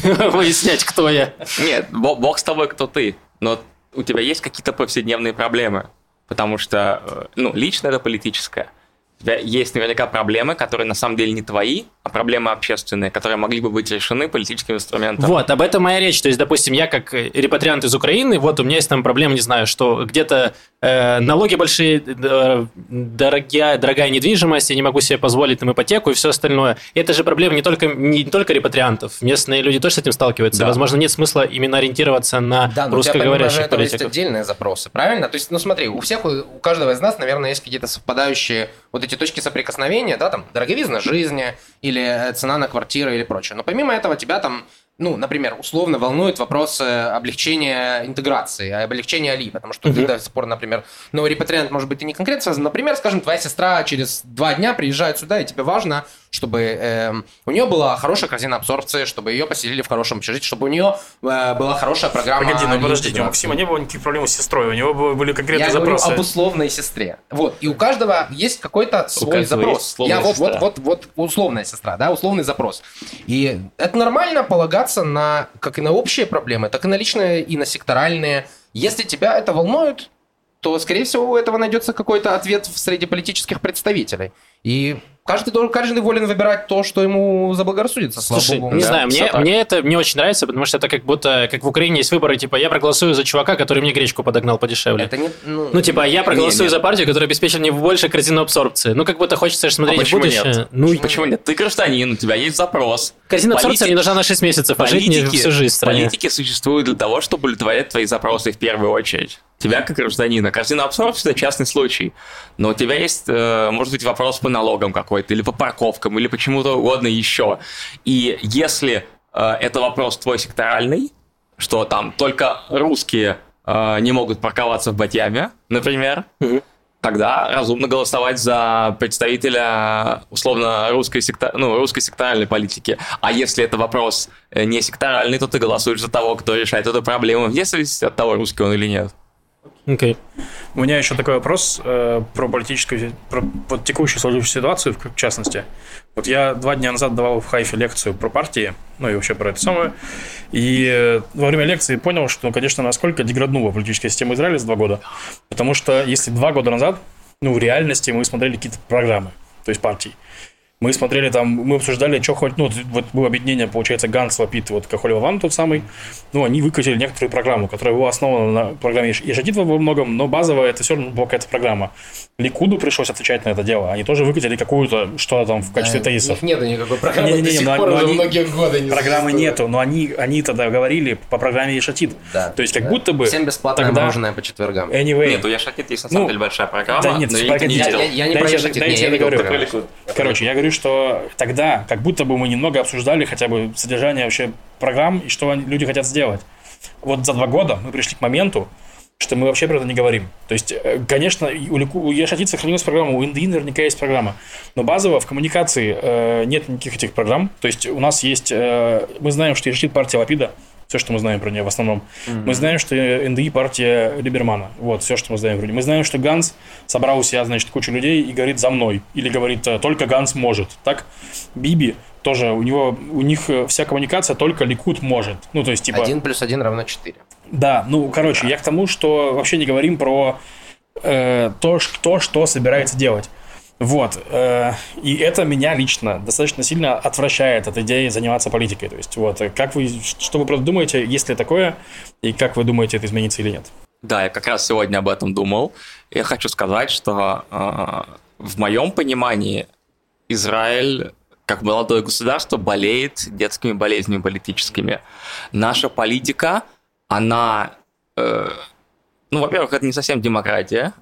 Speaker 2: выяснять, кто я.
Speaker 4: Нет, бог с тобой, кто ты. Но у тебя есть какие-то повседневные проблемы. Потому что, э, ну, лично это политическое тебя есть наверняка проблемы, которые на самом деле не твои, а проблемы общественные, которые могли бы быть решены политическим инструментом.
Speaker 2: Вот, об этом моя речь. То есть, допустим, я как репатриант из Украины, вот у меня есть там проблема, не знаю, что где-то э, налоги большие, э, дорогая, дорогая недвижимость, я не могу себе позволить там ипотеку и все остальное. И это же проблема не только, не только репатриантов. Местные люди тоже с этим сталкиваются. Да. Возможно, нет смысла именно ориентироваться на да, русскоговорящих
Speaker 3: у тебя, политиков. есть отдельные запросы, правильно? То есть, ну смотри, у всех, у каждого из нас, наверное, есть какие-то совпадающие вот эти точки соприкосновения, да, там, дороговизна жизни, или цена на квартиру, или прочее. Но помимо этого тебя там ну, например, условно волнует вопрос облегчения интеграции, облегчения Али, потому что uh-huh. до сих пор, например, новый репатриант может быть и не конкретно связан. Например, скажем, твоя сестра через два дня приезжает сюда, и тебе важно, чтобы э, у нее была хорошая корзина абсорбции, чтобы ее поселили в хорошем общежитии, чтобы у нее э, была хорошая программа.
Speaker 1: Погоди, ну подождите, у Максима не было никаких проблем с сестрой, у него были конкретные
Speaker 3: Я
Speaker 1: запросы.
Speaker 3: Я говорю об условной сестре. Вот, и у каждого есть какой-то свой запрос. Я вот, вот, вот, вот, условная сестра, да, условный запрос. И это нормально полагаться на, как и на общие проблемы, так и на личные, и на секторальные. Если тебя это волнует, то, скорее всего, у этого найдется какой-то ответ среди политических представителей. И каждый, каждый волен выбирать то, что ему заблагорассудится.
Speaker 2: Слушай, Богу. не да, знаю, мне, мне это не очень нравится, потому что это как будто, как в Украине есть выборы, типа, я проголосую за чувака, который мне гречку подогнал подешевле. Это не, ну, ну, типа, я проголосую не, за партию, которая обеспечит мне больше корзину абсорбции. Ну, как будто хочется смотреть а
Speaker 4: в
Speaker 2: будущее.
Speaker 4: Нет? Ну, почему нет? Ты гражданин, у тебя есть запрос.
Speaker 2: Корзина Политик... абсорбции мне нужна на 6 месяцев, а жить мне всю жизнь стране.
Speaker 4: Политики существуют для того, чтобы удовлетворять твои запросы в первую очередь тебя как гражданина. Корзина абсорбции – это частный случай. Но у тебя есть, э, может быть, вопрос по налогам какой-то, или по парковкам, или почему-то угодно еще. И если э, это вопрос твой секторальный, что там только русские э, не могут парковаться в Батьяме, например, тогда разумно голосовать за представителя условно русской, секта... ну, русской секторальной политики. А если это вопрос э, не секторальный, то ты голосуешь за того, кто решает эту проблему, вне зависимости от того, русский он или нет.
Speaker 1: Okay. У меня еще такой вопрос э, про политическую, про вот, текущую сложившуюся ситуацию, в частности. Вот я два дня назад давал в Хайфе лекцию про партии, ну и вообще про это самое. И э, во время лекции понял, что, конечно, насколько деграднула политическая система Израиля за два года. Потому что если два года назад, ну, в реальности мы смотрели какие-то программы, то есть партий, мы смотрели там, мы обсуждали, что хоть, ну, вот было объединение, получается, Ганс, Лапид, вот Кахоль Ван тот самый, ну, они выкатили некоторую программу, которая была основана на программе Ешатит во многом, но базовая это все равно была какая-то программа. Ликуду пришлось отвечать на это дело, они тоже выкатили какую-то, что там в качестве да, тезисов.
Speaker 3: У них нету никакой программы не, не, не, до сих но, пор но уже они, многие годы
Speaker 1: не Программы нету, но они, они тогда говорили по программе Ешатит. Да. То есть как да. будто бы...
Speaker 3: Всем бесплатное тогда... мороженое по четвергам.
Speaker 4: Anyway. Нет, у Ешатит есть на самом ну, деле большая программа, да, нет, но я, не
Speaker 3: я, я, я не про Ешатит,
Speaker 1: я, я говорю. Короче, я говорю, что тогда, как будто бы мы немного обсуждали хотя бы содержание вообще программ и что люди хотят сделать. Вот за два года мы пришли к моменту, что мы вообще про это не говорим. То есть, э, конечно, у, у Ешатит сохранилась программа, у НДИ наверняка есть программа, но базово в коммуникации э, нет никаких этих программ. То есть, у нас есть, э, мы знаем, что Ешатит партия Лапида, все, что мы знаем про нее в основном. Mm-hmm. Мы знаем, что НДИ партия Либермана. Вот, все, что мы знаем про нее. Мы знаем, что Ганс собрал у себя, значит, кучу людей и говорит «за мной». Или говорит «только Ганс может». Так? Биби тоже, у него, у них э, вся коммуникация только Ликут может. Ну, то есть, типа...
Speaker 3: Один плюс один равно четыре.
Speaker 1: Да, ну, короче, да. я к тому, что вообще не говорим про э, то, что, что собирается делать. Вот. Э, и это меня лично достаточно сильно отвращает от идеи заниматься политикой. То есть, вот, как вы, что вы просто думаете, есть ли такое, и как вы думаете, это изменится или нет?
Speaker 4: Да, я как раз сегодня об этом думал. Я хочу сказать, что э, в моем понимании Израиль как молодое государство болеет детскими болезнями политическими. Наша политика, она, э, ну, во-первых, это не совсем демократия,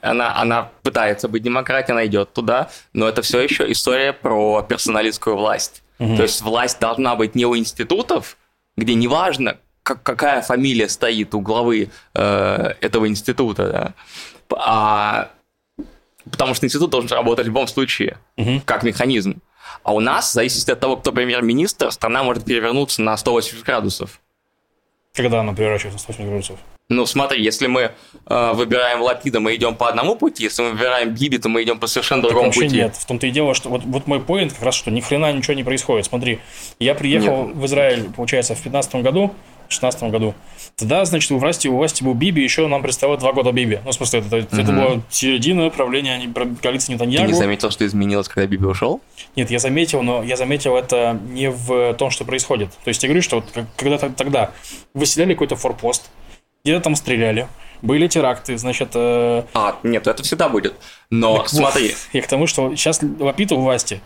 Speaker 4: она, она пытается быть демократией, она идет туда, но это все еще история про персоналистскую власть. Угу. То есть власть должна быть не у институтов, где неважно, как, какая фамилия стоит у главы э, этого института, да, а потому что институт должен работать в любом случае, угу. как механизм. А у нас, в зависимости от того, кто премьер-министр, страна может перевернуться на 180 градусов.
Speaker 1: Когда она переворачивается на 180 градусов?
Speaker 4: Ну, смотри, если мы э, выбираем Лапида, мы идем по одному пути, если мы выбираем Биби, то мы идем по совершенно так другому пути.
Speaker 1: нет. В том-то и дело, что вот, вот мой поинт как раз, что ни хрена ничего не происходит. Смотри, я приехал нет. в Израиль, получается, в 2015 году, в 2016 году. Тогда, значит, у власти, у власти был Биби, еще нам предстояло два года Биби. Ну, в смысле, это, угу. это была середина правления коалиции Нетаньягу.
Speaker 4: Ты не заметил, что изменилось, когда Биби ушел?
Speaker 1: Нет, я заметил, но я заметил это не в том, что происходит. То есть я говорю, что вот когда-то тогда выселяли какой-то форпост, где-то там стреляли, были теракты, значит... Э...
Speaker 4: А, нет, это всегда будет. Но так, смотри...
Speaker 1: Я к тому, что сейчас вопит у власти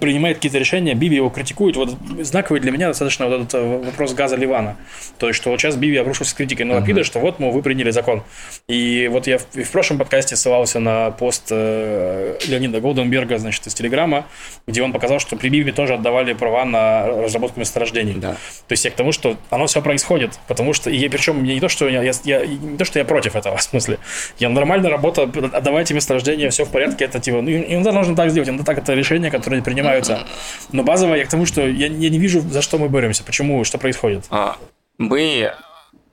Speaker 1: принимает какие-то решения, Биби его критикует. Вот знаковый для меня достаточно вот этот э, вопрос газа Ливана. То есть, что вот сейчас Биби обрушился с критикой на Лапида, uh-huh. что вот, мол, вы приняли закон. И вот я в, в прошлом подкасте ссылался на пост э, Леонида Голденберга, значит, из Телеграма, где он показал, что при Биби тоже отдавали права на разработку месторождений. Да. То есть, я к тому, что оно все происходит, потому что, и причем не то, что я, я, я, не то, что я против этого, в смысле, я нормальная работа, отдавайте месторождение, все в порядке, это типа, ну, и он должен так сделать, он так это решение, которое которые принимаются. Но базово я к тому, что я, я не вижу, за что мы боремся, почему, что происходит. А,
Speaker 4: мы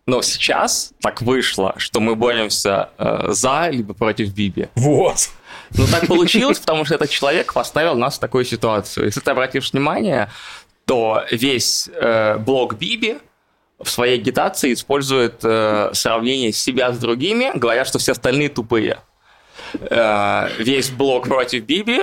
Speaker 4: но сейчас так вышло, что мы боремся э, за либо против Биби.
Speaker 1: Вот.
Speaker 4: Ну так получилось, потому что этот человек поставил нас в такую ситуацию. Если ты обратишь внимание, то весь э, блок Биби в своей агитации использует э, сравнение себя с другими, говоря, что все остальные тупые. Э, весь блок против Биби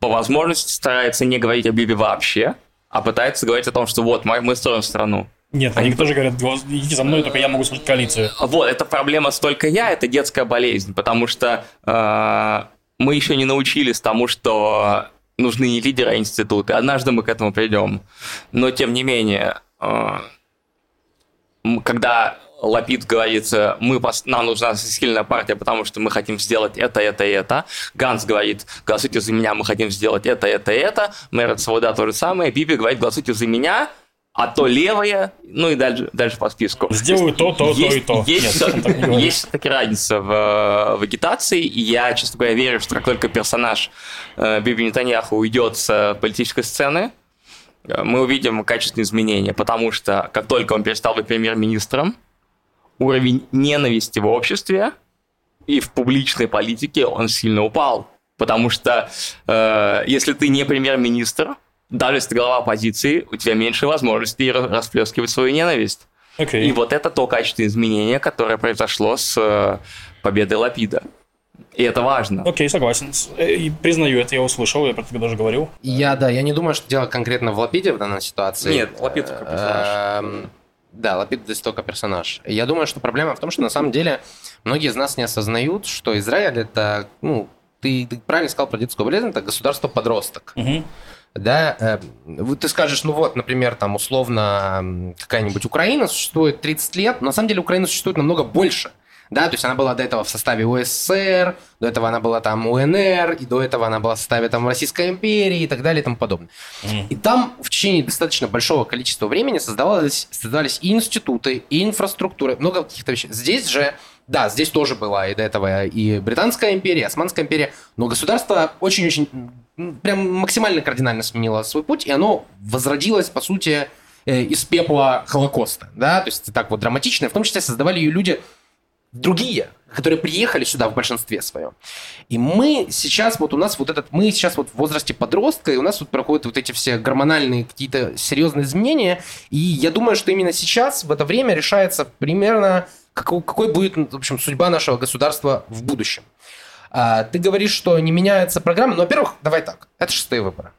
Speaker 4: по возможности старается не говорить о Биби вообще, а пытается говорить о том, что вот, мы, мы строим страну.
Speaker 1: Нет, они тоже говорят, идите за мной, только я могу служить коалицию.
Speaker 4: Вот, это проблема столько я, это детская болезнь, потому что э, мы еще не научились тому, что нужны не лидеры, а институты. Однажды мы к этому придем. Но, тем не менее, э, когда Лапид говорит, э, мы, нам нужна сильная партия, потому что мы хотим сделать это, это и это. Ганс говорит, голосуйте за меня, мы хотим сделать это, это и это. Мэр Свобода то же самое. Биби говорит, голосуйте за меня, а то левые, ну и дальше, дальше по списку.
Speaker 1: Сделаю то, то, есть, то и то.
Speaker 4: Есть, Нет, есть все-таки разница в, в агитации, и я, честно говоря, верю, что как только персонаж э, Биби Нетаньяху уйдет с политической сцены, э, мы увидим качественные изменения, потому что как только он перестал быть премьер-министром, уровень ненависти в обществе и в публичной политике он сильно упал. Потому что э, если ты не премьер-министр, даже если ты глава оппозиции, у тебя меньше возможностей расплескивать свою ненависть. Okay. И вот это то качественное изменение, которое произошло с э, победой Лапида. И это важно.
Speaker 1: Окей, okay, согласен. Э, и признаю это, я услышал, я про это даже говорил.
Speaker 3: Я, да, я не думаю, что дело конкретно в Лапиде в данной ситуации.
Speaker 4: Нет, Лапид как персонаж.
Speaker 3: Эм, да, Лапид здесь только персонаж. Я думаю, что проблема в том, что на самом деле многие из нас не осознают, что Израиль это, ну, ты, ты правильно сказал про детскую болезнь, это государство-подросток. Угу да, э, ты скажешь, ну вот, например, там условно какая-нибудь Украина существует 30 лет, но на самом деле Украина существует намного больше. Да, то есть она была до этого в составе УССР, до этого она была там УНР, и до этого она была в составе там Российской империи и так далее и тому подобное. Mm. И там в течение достаточно большого количества времени создавались, создавались и институты, и инфраструктуры, много каких-то вещей. Здесь же да, здесь тоже была и до этого и Британская империя, и Османская империя, но государство очень-очень прям максимально кардинально сменило свой путь, и оно возродилось, по сути, э, из пепла Холокоста, да, то есть так вот драматично, в том числе создавали ее люди другие, которые приехали сюда в большинстве своем. И мы сейчас, вот у нас вот этот, мы сейчас вот в возрасте подростка, и у нас вот проходят вот эти все гормональные какие-то серьезные изменения, и я думаю, что именно сейчас, в это время, решается примерно, какой, какой будет, в общем, судьба нашего государства в будущем. А, ты говоришь, что не меняется программа, но, во-первых, давай так, это шестые выборы.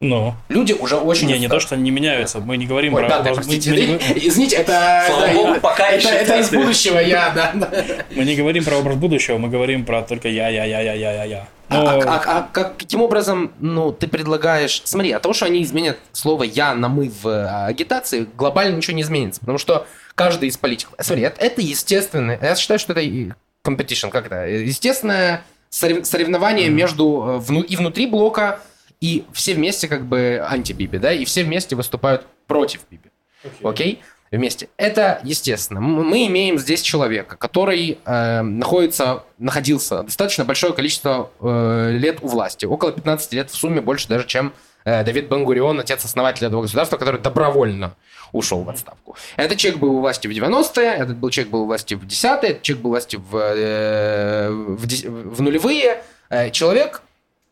Speaker 1: Ну.
Speaker 3: Люди уже очень...
Speaker 1: Не, не то, что они не меняются. Мы не говорим
Speaker 3: Ой,
Speaker 1: про...
Speaker 3: Да, да, простите. Мы, мы, Извините, это...
Speaker 4: Слава да, Богу, пока
Speaker 3: это, это из будущего я, да, да.
Speaker 1: Мы не говорим про образ будущего, мы говорим про только я, я, я, я, я, я, я.
Speaker 3: Но... А, а, а, а как, каким образом, ну, ты предлагаешь... Смотри, от того, что они изменят слово «я» на «мы» в а, агитации, глобально ничего не изменится. Потому что каждый из политиков... Смотри, это, это естественно. Я считаю, что это competition, как это? Естественное соревнование mm-hmm. между э, и внутри блока, и все вместе как бы анти-Биби, да, и все вместе выступают против Биби. Окей? Okay. Okay? Вместе. Это естественно. Мы имеем здесь человека, который э, находится, находился достаточно большое количество э, лет у власти. Около 15 лет в сумме больше даже, чем э, Давид Бенгурион, отец-основатель этого государства, который добровольно ушел в отставку. Этот человек был у власти в 90-е, этот был человек был у власти в 10-е, этот человек был у власти в, э, в, в нулевые. Э, человек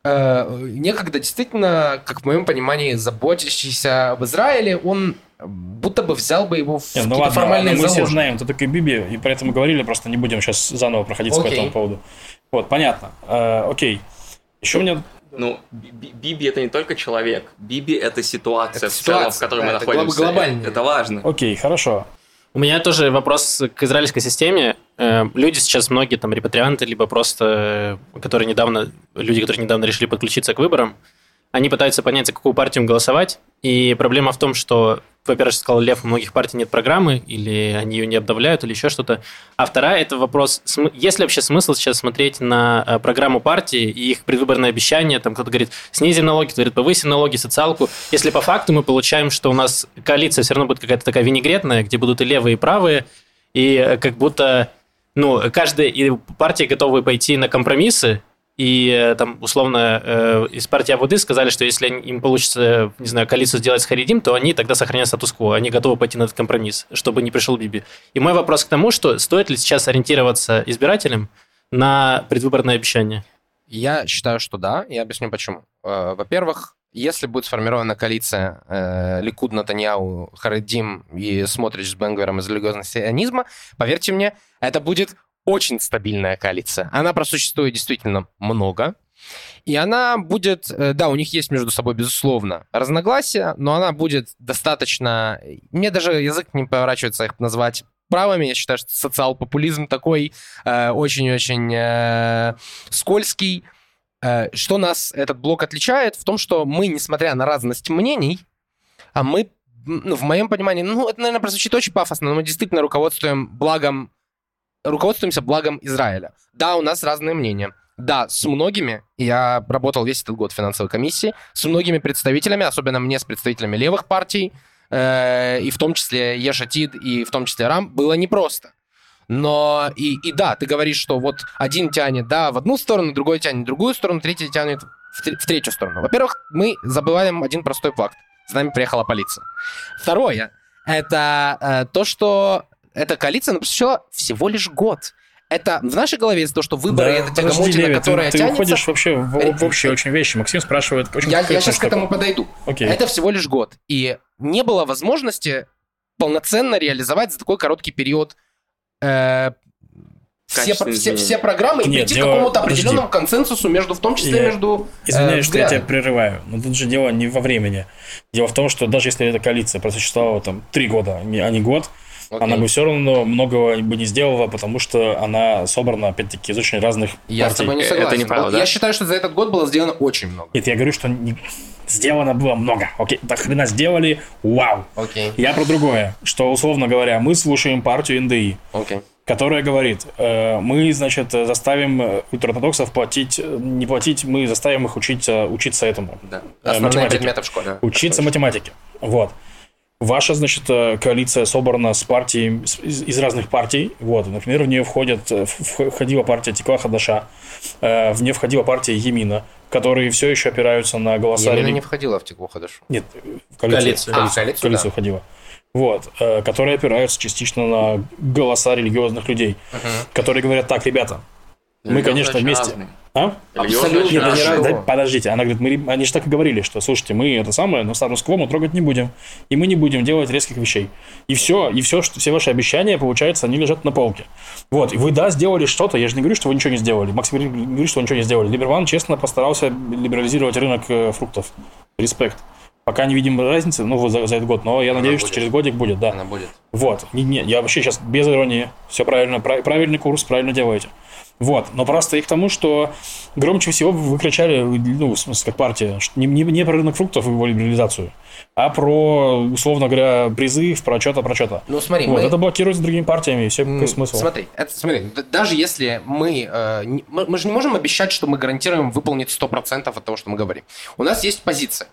Speaker 3: э, некогда действительно, как в моем понимании, заботящийся об Израиле, он будто бы взял бы его в
Speaker 1: не, ну ладно, формальные Мы все знаем, кто такой Биби, и поэтому говорили, просто не будем сейчас заново проходить по этому поводу. Вот, понятно. Э, окей. Еще мне
Speaker 4: ну, Биби это не только человек. Биби это ситуация это в ситуация, целом, в которой да, мы это находимся.
Speaker 3: Глобально.
Speaker 4: Это важно.
Speaker 1: Окей, хорошо.
Speaker 2: У меня тоже вопрос к израильской системе. Э, люди сейчас, многие там репатрианты, либо просто, э, которые недавно, люди, которые недавно решили подключиться к выборам, они пытаются понять, за какую партию им голосовать. И проблема в том, что во-первых, сказал Лев, у многих партий нет программы, или они ее не обновляют, или еще что-то. А вторая – это вопрос, есть ли вообще смысл сейчас смотреть на э, программу партии и их предвыборные обещания, там кто-то говорит, снизим налоги, кто говорит, повысим налоги, социалку, если по факту мы получаем, что у нас коалиция все равно будет какая-то такая винегретная, где будут и левые, и правые, и э, как будто ну, каждая партия готовы пойти на компромиссы, и э, там, условно, э, из партии Аводы сказали, что если им получится, не знаю, коалицию сделать с Харидим, то они тогда сохранят статус-кво, они готовы пойти на этот компромисс, чтобы не пришел Биби. И мой вопрос к тому, что стоит ли сейчас ориентироваться избирателям на предвыборное обещание?
Speaker 3: Я считаю, что да, я объясню почему. Э, во-первых, если будет сформирована коалиция э, Ликуд, Натаньяу, Харидим и Смотрич с Бенгвером из религиозного сионизма, поверьте мне, это будет очень стабильная коалиция. Она просуществует действительно много. И она будет, э, да, у них есть между собой, безусловно, разногласия, но она будет достаточно... Мне даже язык не поворачивается их назвать правыми. Я считаю, что социал-популизм такой э, очень-очень э, скользкий. Э, что нас этот блок отличает? В том, что мы, несмотря на разность мнений, а мы, ну, в моем понимании, ну, это, наверное, прозвучит очень пафосно, но мы действительно руководствуем благом руководствуемся благом Израиля. Да, у нас разные мнения. Да, с многими, я работал весь этот год в финансовой комиссии, с многими представителями, особенно мне с представителями левых партий, э, и в том числе Ешатид, и в том числе Рам, было непросто. Но и, и да, ты говоришь, что вот один тянет, да, в одну сторону, другой тянет в другую сторону, третий тянет в, в третью сторону. Во-первых, мы забываем один простой факт. С нами приехала полиция. Второе, это э, то, что эта коалиция напустила всего лишь год это в нашей голове есть то, что выборы да, это тягомотина, Леви, которая
Speaker 1: ты,
Speaker 3: тянется...
Speaker 1: Ты уходишь вообще в, в общие очень вещи. Максим спрашивает очень
Speaker 3: Я, я сейчас штуку. к этому подойду. Окей. Это всего лишь год. И не было возможности полноценно реализовать за такой короткий период э, все, все, все программы и Нет, прийти дело... к какому-то определенному Подожди. консенсусу между, в том числе я... между
Speaker 1: Извиняюсь, э, что я тебя прерываю, но тут же дело не во времени. Дело в том, что даже если эта коалиция просуществовала там три года, а не год, Okay. Она бы все равно многого бы не сделала, потому что она собрана, опять-таки, из очень разных
Speaker 3: я партий. Я с тобой не согласен. Это неправда, да? Я считаю, что за этот год было сделано очень много.
Speaker 1: Нет, я говорю, что не... сделано было много. Окей, до хрена сделали, вау.
Speaker 3: Окей.
Speaker 1: Я про другое, что, условно говоря, мы слушаем партию НДИ.
Speaker 3: Окей.
Speaker 1: Которая говорит, э, мы, значит, заставим ультраортодоксов платить, не платить, мы заставим их учиться, учиться этому.
Speaker 3: Да. Э, Основные предметы в школе.
Speaker 1: Учиться математике. Вот. Ваша, значит, э, коалиция собрана с партией, из, из разных партий. Вот, например, в нее входят, э, входила партия Текла Хадаша, э, в нее входила партия Емина, которые все еще опираются на голоса...
Speaker 3: Емина не входила в Теклу Хадашу.
Speaker 1: Нет, в коалицию.
Speaker 3: Коалицию, а, коалицию,
Speaker 1: коалицию да. входила. Вот, которые опираются частично на голоса религиозных людей, uh-huh. которые говорят так, ребята, мы, конечно, вместе... Разные.
Speaker 3: А? Абсолютно. Нет,
Speaker 1: они, да, подождите, она говорит, мы, они же так и говорили, что, слушайте, мы это самое, но статус-кво мы трогать не будем, и мы не будем делать резких вещей. И все, и все, что, все ваши обещания, получается, они лежат на полке. Вот, и вы, да, сделали что-то, я же не говорю, что вы ничего не сделали. Максим говорит, что вы ничего не сделали. Либерман честно постарался либерализировать рынок э, фруктов. Респект. Пока не видим разницы, ну, за, за этот год, но я Она надеюсь, будет. что через годик будет, да.
Speaker 3: Она будет.
Speaker 1: Вот. Не, не, я вообще сейчас без иронии. Все правильно, правильный курс, правильно делаете. Вот. Но просто и к тому, что громче всего вы кричали, ну, в смысле, как партия, не, не, не про рынок фруктов и его либерализацию, а про, условно говоря, призыв, про что-то, про что-то.
Speaker 3: Ну, смотри,
Speaker 1: вот, мы... Это блокируется другими партиями, и все какой смысл.
Speaker 3: Смотри, это, смотри, даже если мы, э, мы... Мы же не можем обещать, что мы гарантируем выполнить 100% от того, что мы говорим. У нас есть позиция.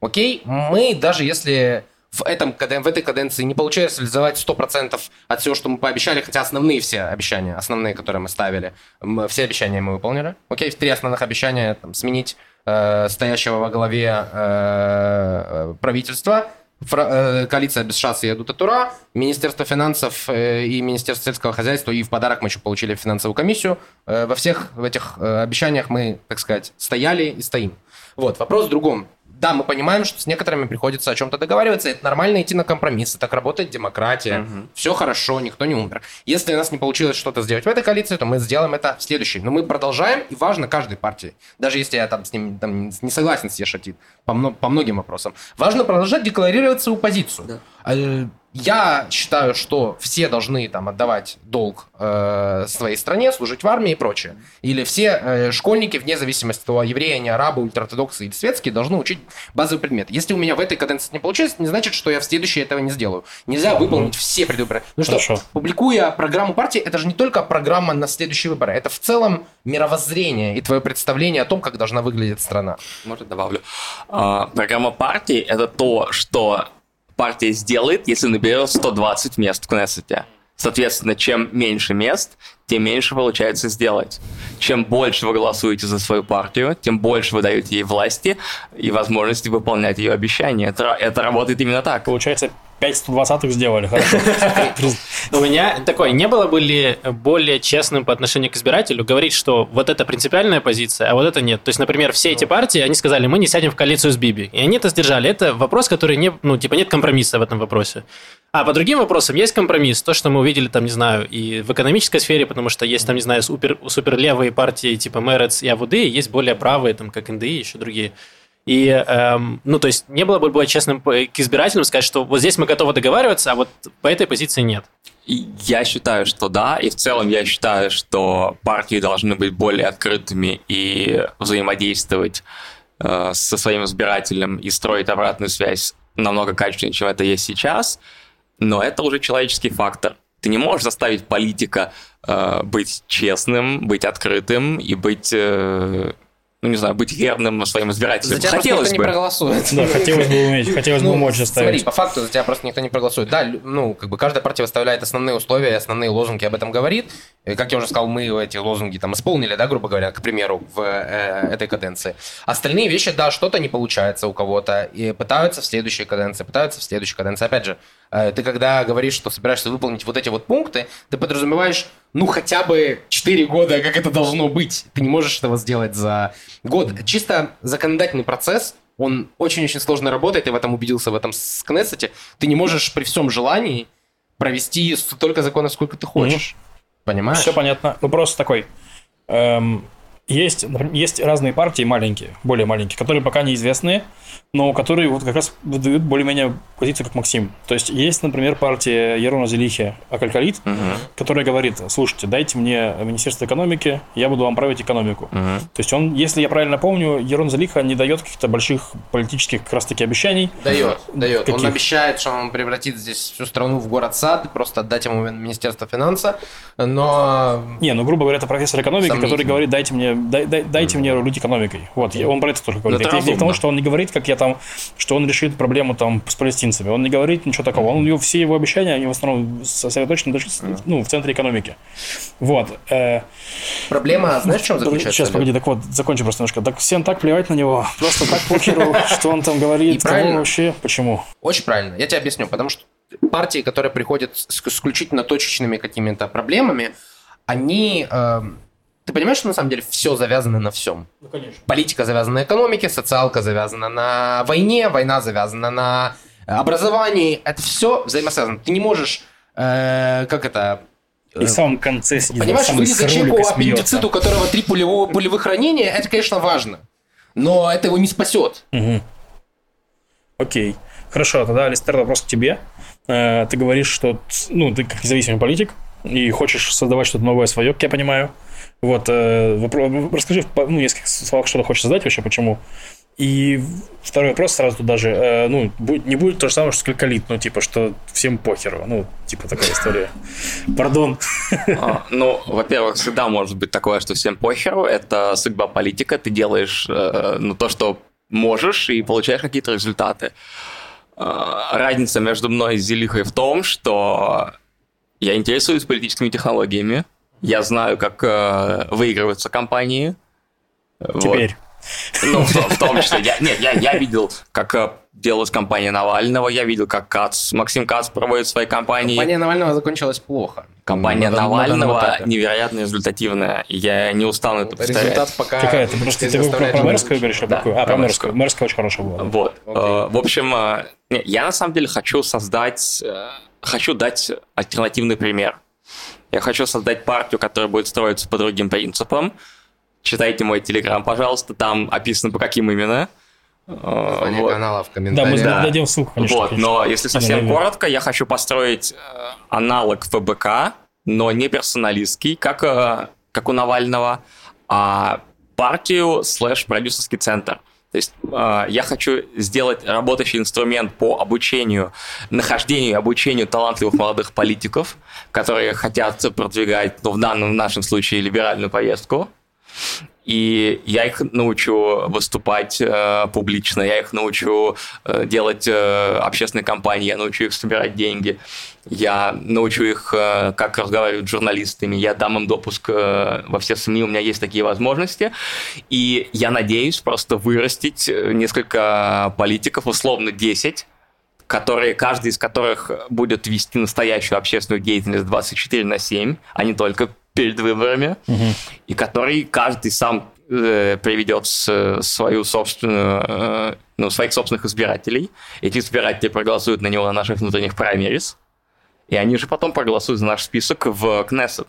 Speaker 3: Окей? Мы, даже если в, этом, в этой каденции не получается реализовать 100% от всего, что мы пообещали, хотя основные все обещания, основные, которые мы ставили, мы, все обещания мы выполнили. Окей, три основных обещания, там, сменить э, стоящего во главе э, правительства, Фра- э, коалиция без шасс и Эдута Тура, Министерство финансов э, и Министерство сельского хозяйства, и в подарок мы еще получили финансовую комиссию. Э, во всех в этих э, обещаниях мы, так сказать, стояли и стоим. Вот, вопрос в другом да, мы понимаем, что с некоторыми приходится о чем-то договариваться, это нормально идти на компромиссы, так работает демократия, угу. все хорошо, никто не умер. Если у нас не получилось что-то сделать в этой коалиции, то мы сделаем это в следующей. Но мы продолжаем, и важно каждой партии, даже если я там с ним там, не согласен с Ешатит по, по многим вопросам, важно продолжать декларировать свою позицию. Да. Я считаю, что все должны там отдавать долг э, своей стране, служить в армии и прочее. Или все э, школьники, вне зависимости от того, евреи, они арабы, ультраортодоксы или светские, должны учить базовый предмет. Если у меня в этой каденции не получилось, не значит, что я в следующей этого не сделаю. Нельзя выполнить все предвыборы. Ну что, Хорошо. публикуя программу партии, это же не только программа на следующие выборы, это в целом мировоззрение и твое представление о том, как должна выглядеть страна.
Speaker 4: Может, добавлю. А, программа партии – это то, что партия сделает, если наберет 120 мест в Кнессете. Соответственно, чем меньше мест, тем меньше получается сделать. Чем больше вы голосуете за свою партию, тем больше вы даете ей власти и возможности выполнять ее обещания. Это, это работает именно так.
Speaker 1: Получается, 5 120 сделали.
Speaker 2: У меня такое, не было бы ли более честным по отношению к избирателю говорить, что вот это принципиальная позиция, а вот это нет. То есть, например, все эти партии, они сказали, мы не сядем в коалицию с Биби. И они это сдержали. Это вопрос, который не, ну, типа, нет компромисса в этом вопросе. А по другим вопросам есть компромисс. То, что мы увидели там, не знаю, и в экономической сфере, потому что есть там, не знаю, супер, суперлевые партии типа Мерец и АВД, и есть более правые, там, как НДИ и еще другие. И, эм, ну, то есть, не было бы более честным к избирателям сказать, что вот здесь мы готовы договариваться, а вот по этой позиции нет.
Speaker 4: Я считаю, что да, и в целом я считаю, что партии должны быть более открытыми и взаимодействовать э, со своим избирателем и строить обратную связь намного качественнее, чем это есть сейчас – но это уже человеческий фактор. Ты не можешь заставить политика э, быть честным, быть открытым и быть, э, ну, не знаю, быть верным своим избирателям.
Speaker 3: За тебя хотелось бы. не проголосует.
Speaker 1: Да, хотелось бы уметь, хотелось бы ну, мочь
Speaker 3: оставить. Смотри, по факту за тебя просто никто не проголосует. Да, ну, как бы каждая партия выставляет основные условия, основные лозунги об этом говорит. И, как я уже сказал, мы эти лозунги там исполнили, да, грубо говоря, к примеру, в э, этой каденции. Остальные вещи, да, что-то не получается у кого-то, и пытаются в следующей каденции, пытаются в следующей каденции. Опять же, э, ты когда говоришь, что собираешься выполнить вот эти вот пункты, ты подразумеваешь, ну, хотя бы 4 года, как это должно быть. Ты не можешь этого сделать за год. Чисто законодательный процесс, он очень-очень сложно работает, я в этом убедился в этом с Кнессете. Ты не можешь при всем желании провести столько законов, сколько ты хочешь. Mm-hmm. Понимаешь?
Speaker 1: Все понятно. Вопрос такой. Эм, есть, есть разные партии маленькие, более маленькие, которые пока неизвестные, но которые вот как раз выдают более-менее позицию, как Максим. То есть есть, например, партия Ерона Зелихи Акалькалит, угу. которая говорит, слушайте, дайте мне Министерство экономики, я буду вам править экономику. Угу. То есть он, если я правильно помню, Ерон Зелиха не дает каких-то больших политических как раз-таки обещаний.
Speaker 3: Дает, дает. Каких? Он обещает, что он превратит здесь всю страну в город-сад, просто отдать ему Министерство финансов, но...
Speaker 1: Не, ну, грубо говоря, это профессор экономики, который говорит, дайте мне, дай, дай, дайте мне рулить экономикой. Вот, он про это тоже говорит. Это, это не к тому, что он не говорит, как я там, что он решит проблему там с палестинцами. Он не говорит ничего такого. Он, все его обещания, они в основном сосредоточены ну, в центре экономики. Вот. Э,
Speaker 3: Проблема, знаешь, в чем заключается?
Speaker 1: Сейчас, погоди, так вот, закончу просто немножко. Так всем так плевать на него, просто так покеру, что он там говорит, кого вообще, почему?
Speaker 3: Очень правильно, я тебе объясню, потому что партии, которые приходят с исключительно точечными какими-то проблемами, они эм, ты понимаешь, что на самом деле все завязано на всем?
Speaker 1: Ну, конечно.
Speaker 3: Политика завязана на экономике, социалка завязана на войне, война завязана на образовании. Это все взаимосвязано. Ты не можешь, э, как это...
Speaker 1: И в самом конце
Speaker 3: сидит Понимаешь, вырезать человеку аппендицит, у которого три пулевого, пулевых ранения, это, конечно, важно. Но это его не спасет.
Speaker 1: Угу. Окей. Хорошо, тогда, Алистер, вопрос к тебе. Э, ты говоришь, что ну, ты как независимый политик и хочешь создавать что-то новое свое, как я понимаю. Вот, э, расскажи в ну, нескольких словах, что ты хочешь задать вообще, почему. И второй вопрос сразу туда же, э, ну, не будет то же самое, что сколько лит, ну, типа, что всем похеру, ну, типа такая история. Пардон.
Speaker 4: А, ну, во-первых, всегда может быть такое, что всем похеру, это судьба политика, ты делаешь, э, ну, то, что можешь, и получаешь какие-то результаты. Э, разница между мной и Зелихой в том, что я интересуюсь политическими технологиями, я знаю, как э, выигрываются компании.
Speaker 1: Теперь. Вот.
Speaker 4: Ну, в, в том числе. Я, нет, я, я видел, как э, делалась компания Навального, я видел, как Кац, Максим Кац проводит свои компании.
Speaker 3: Компания Навального закончилась плохо.
Speaker 4: Компания на, Навального на невероятно результативная. Я не устану это повторять. Результат
Speaker 1: пока... Какая? Ты просто ты про, про мэрскую говоришь? Да, какую? А, про мэрскую. Мэрская очень хорошая была.
Speaker 4: Вот. Okay. Э, в общем, я на самом деле хочу создать, хочу дать альтернативный пример. Я хочу создать партию, которая будет строиться по другим принципам. Читайте мой телеграм, пожалуйста, там описано по каким именно.
Speaker 3: Название вот. канала в комментариях.
Speaker 1: Да, мы дадим ссылку,
Speaker 4: конечно. Вот, но если совсем коротко, я хочу построить э, аналог ФБК, но не персоналистский, как, э, как у Навального, а партию слэш продюсерский центр. То есть э, я хочу сделать работающий инструмент по обучению, нахождению и обучению талантливых молодых политиков, которые хотят продвигать, ну, в данном в нашем случае, либеральную повестку. И я их научу выступать э, публично, я их научу э, делать э, общественные кампании, я научу их собирать деньги, я научу их, э, как разговаривать с журналистами, я дам им допуск э, во все СМИ, у меня есть такие возможности. И я надеюсь просто вырастить э, несколько политиков, условно 10, которые, каждый из которых будет вести настоящую общественную деятельность 24 на 7, а не только перед выборами, угу. и который каждый сам э, приведет с, свою собственную, э, ну, своих собственных избирателей. Эти избиратели проголосуют на него на наших внутренних праймерис, и они же потом проголосуют за наш список в Кнессет.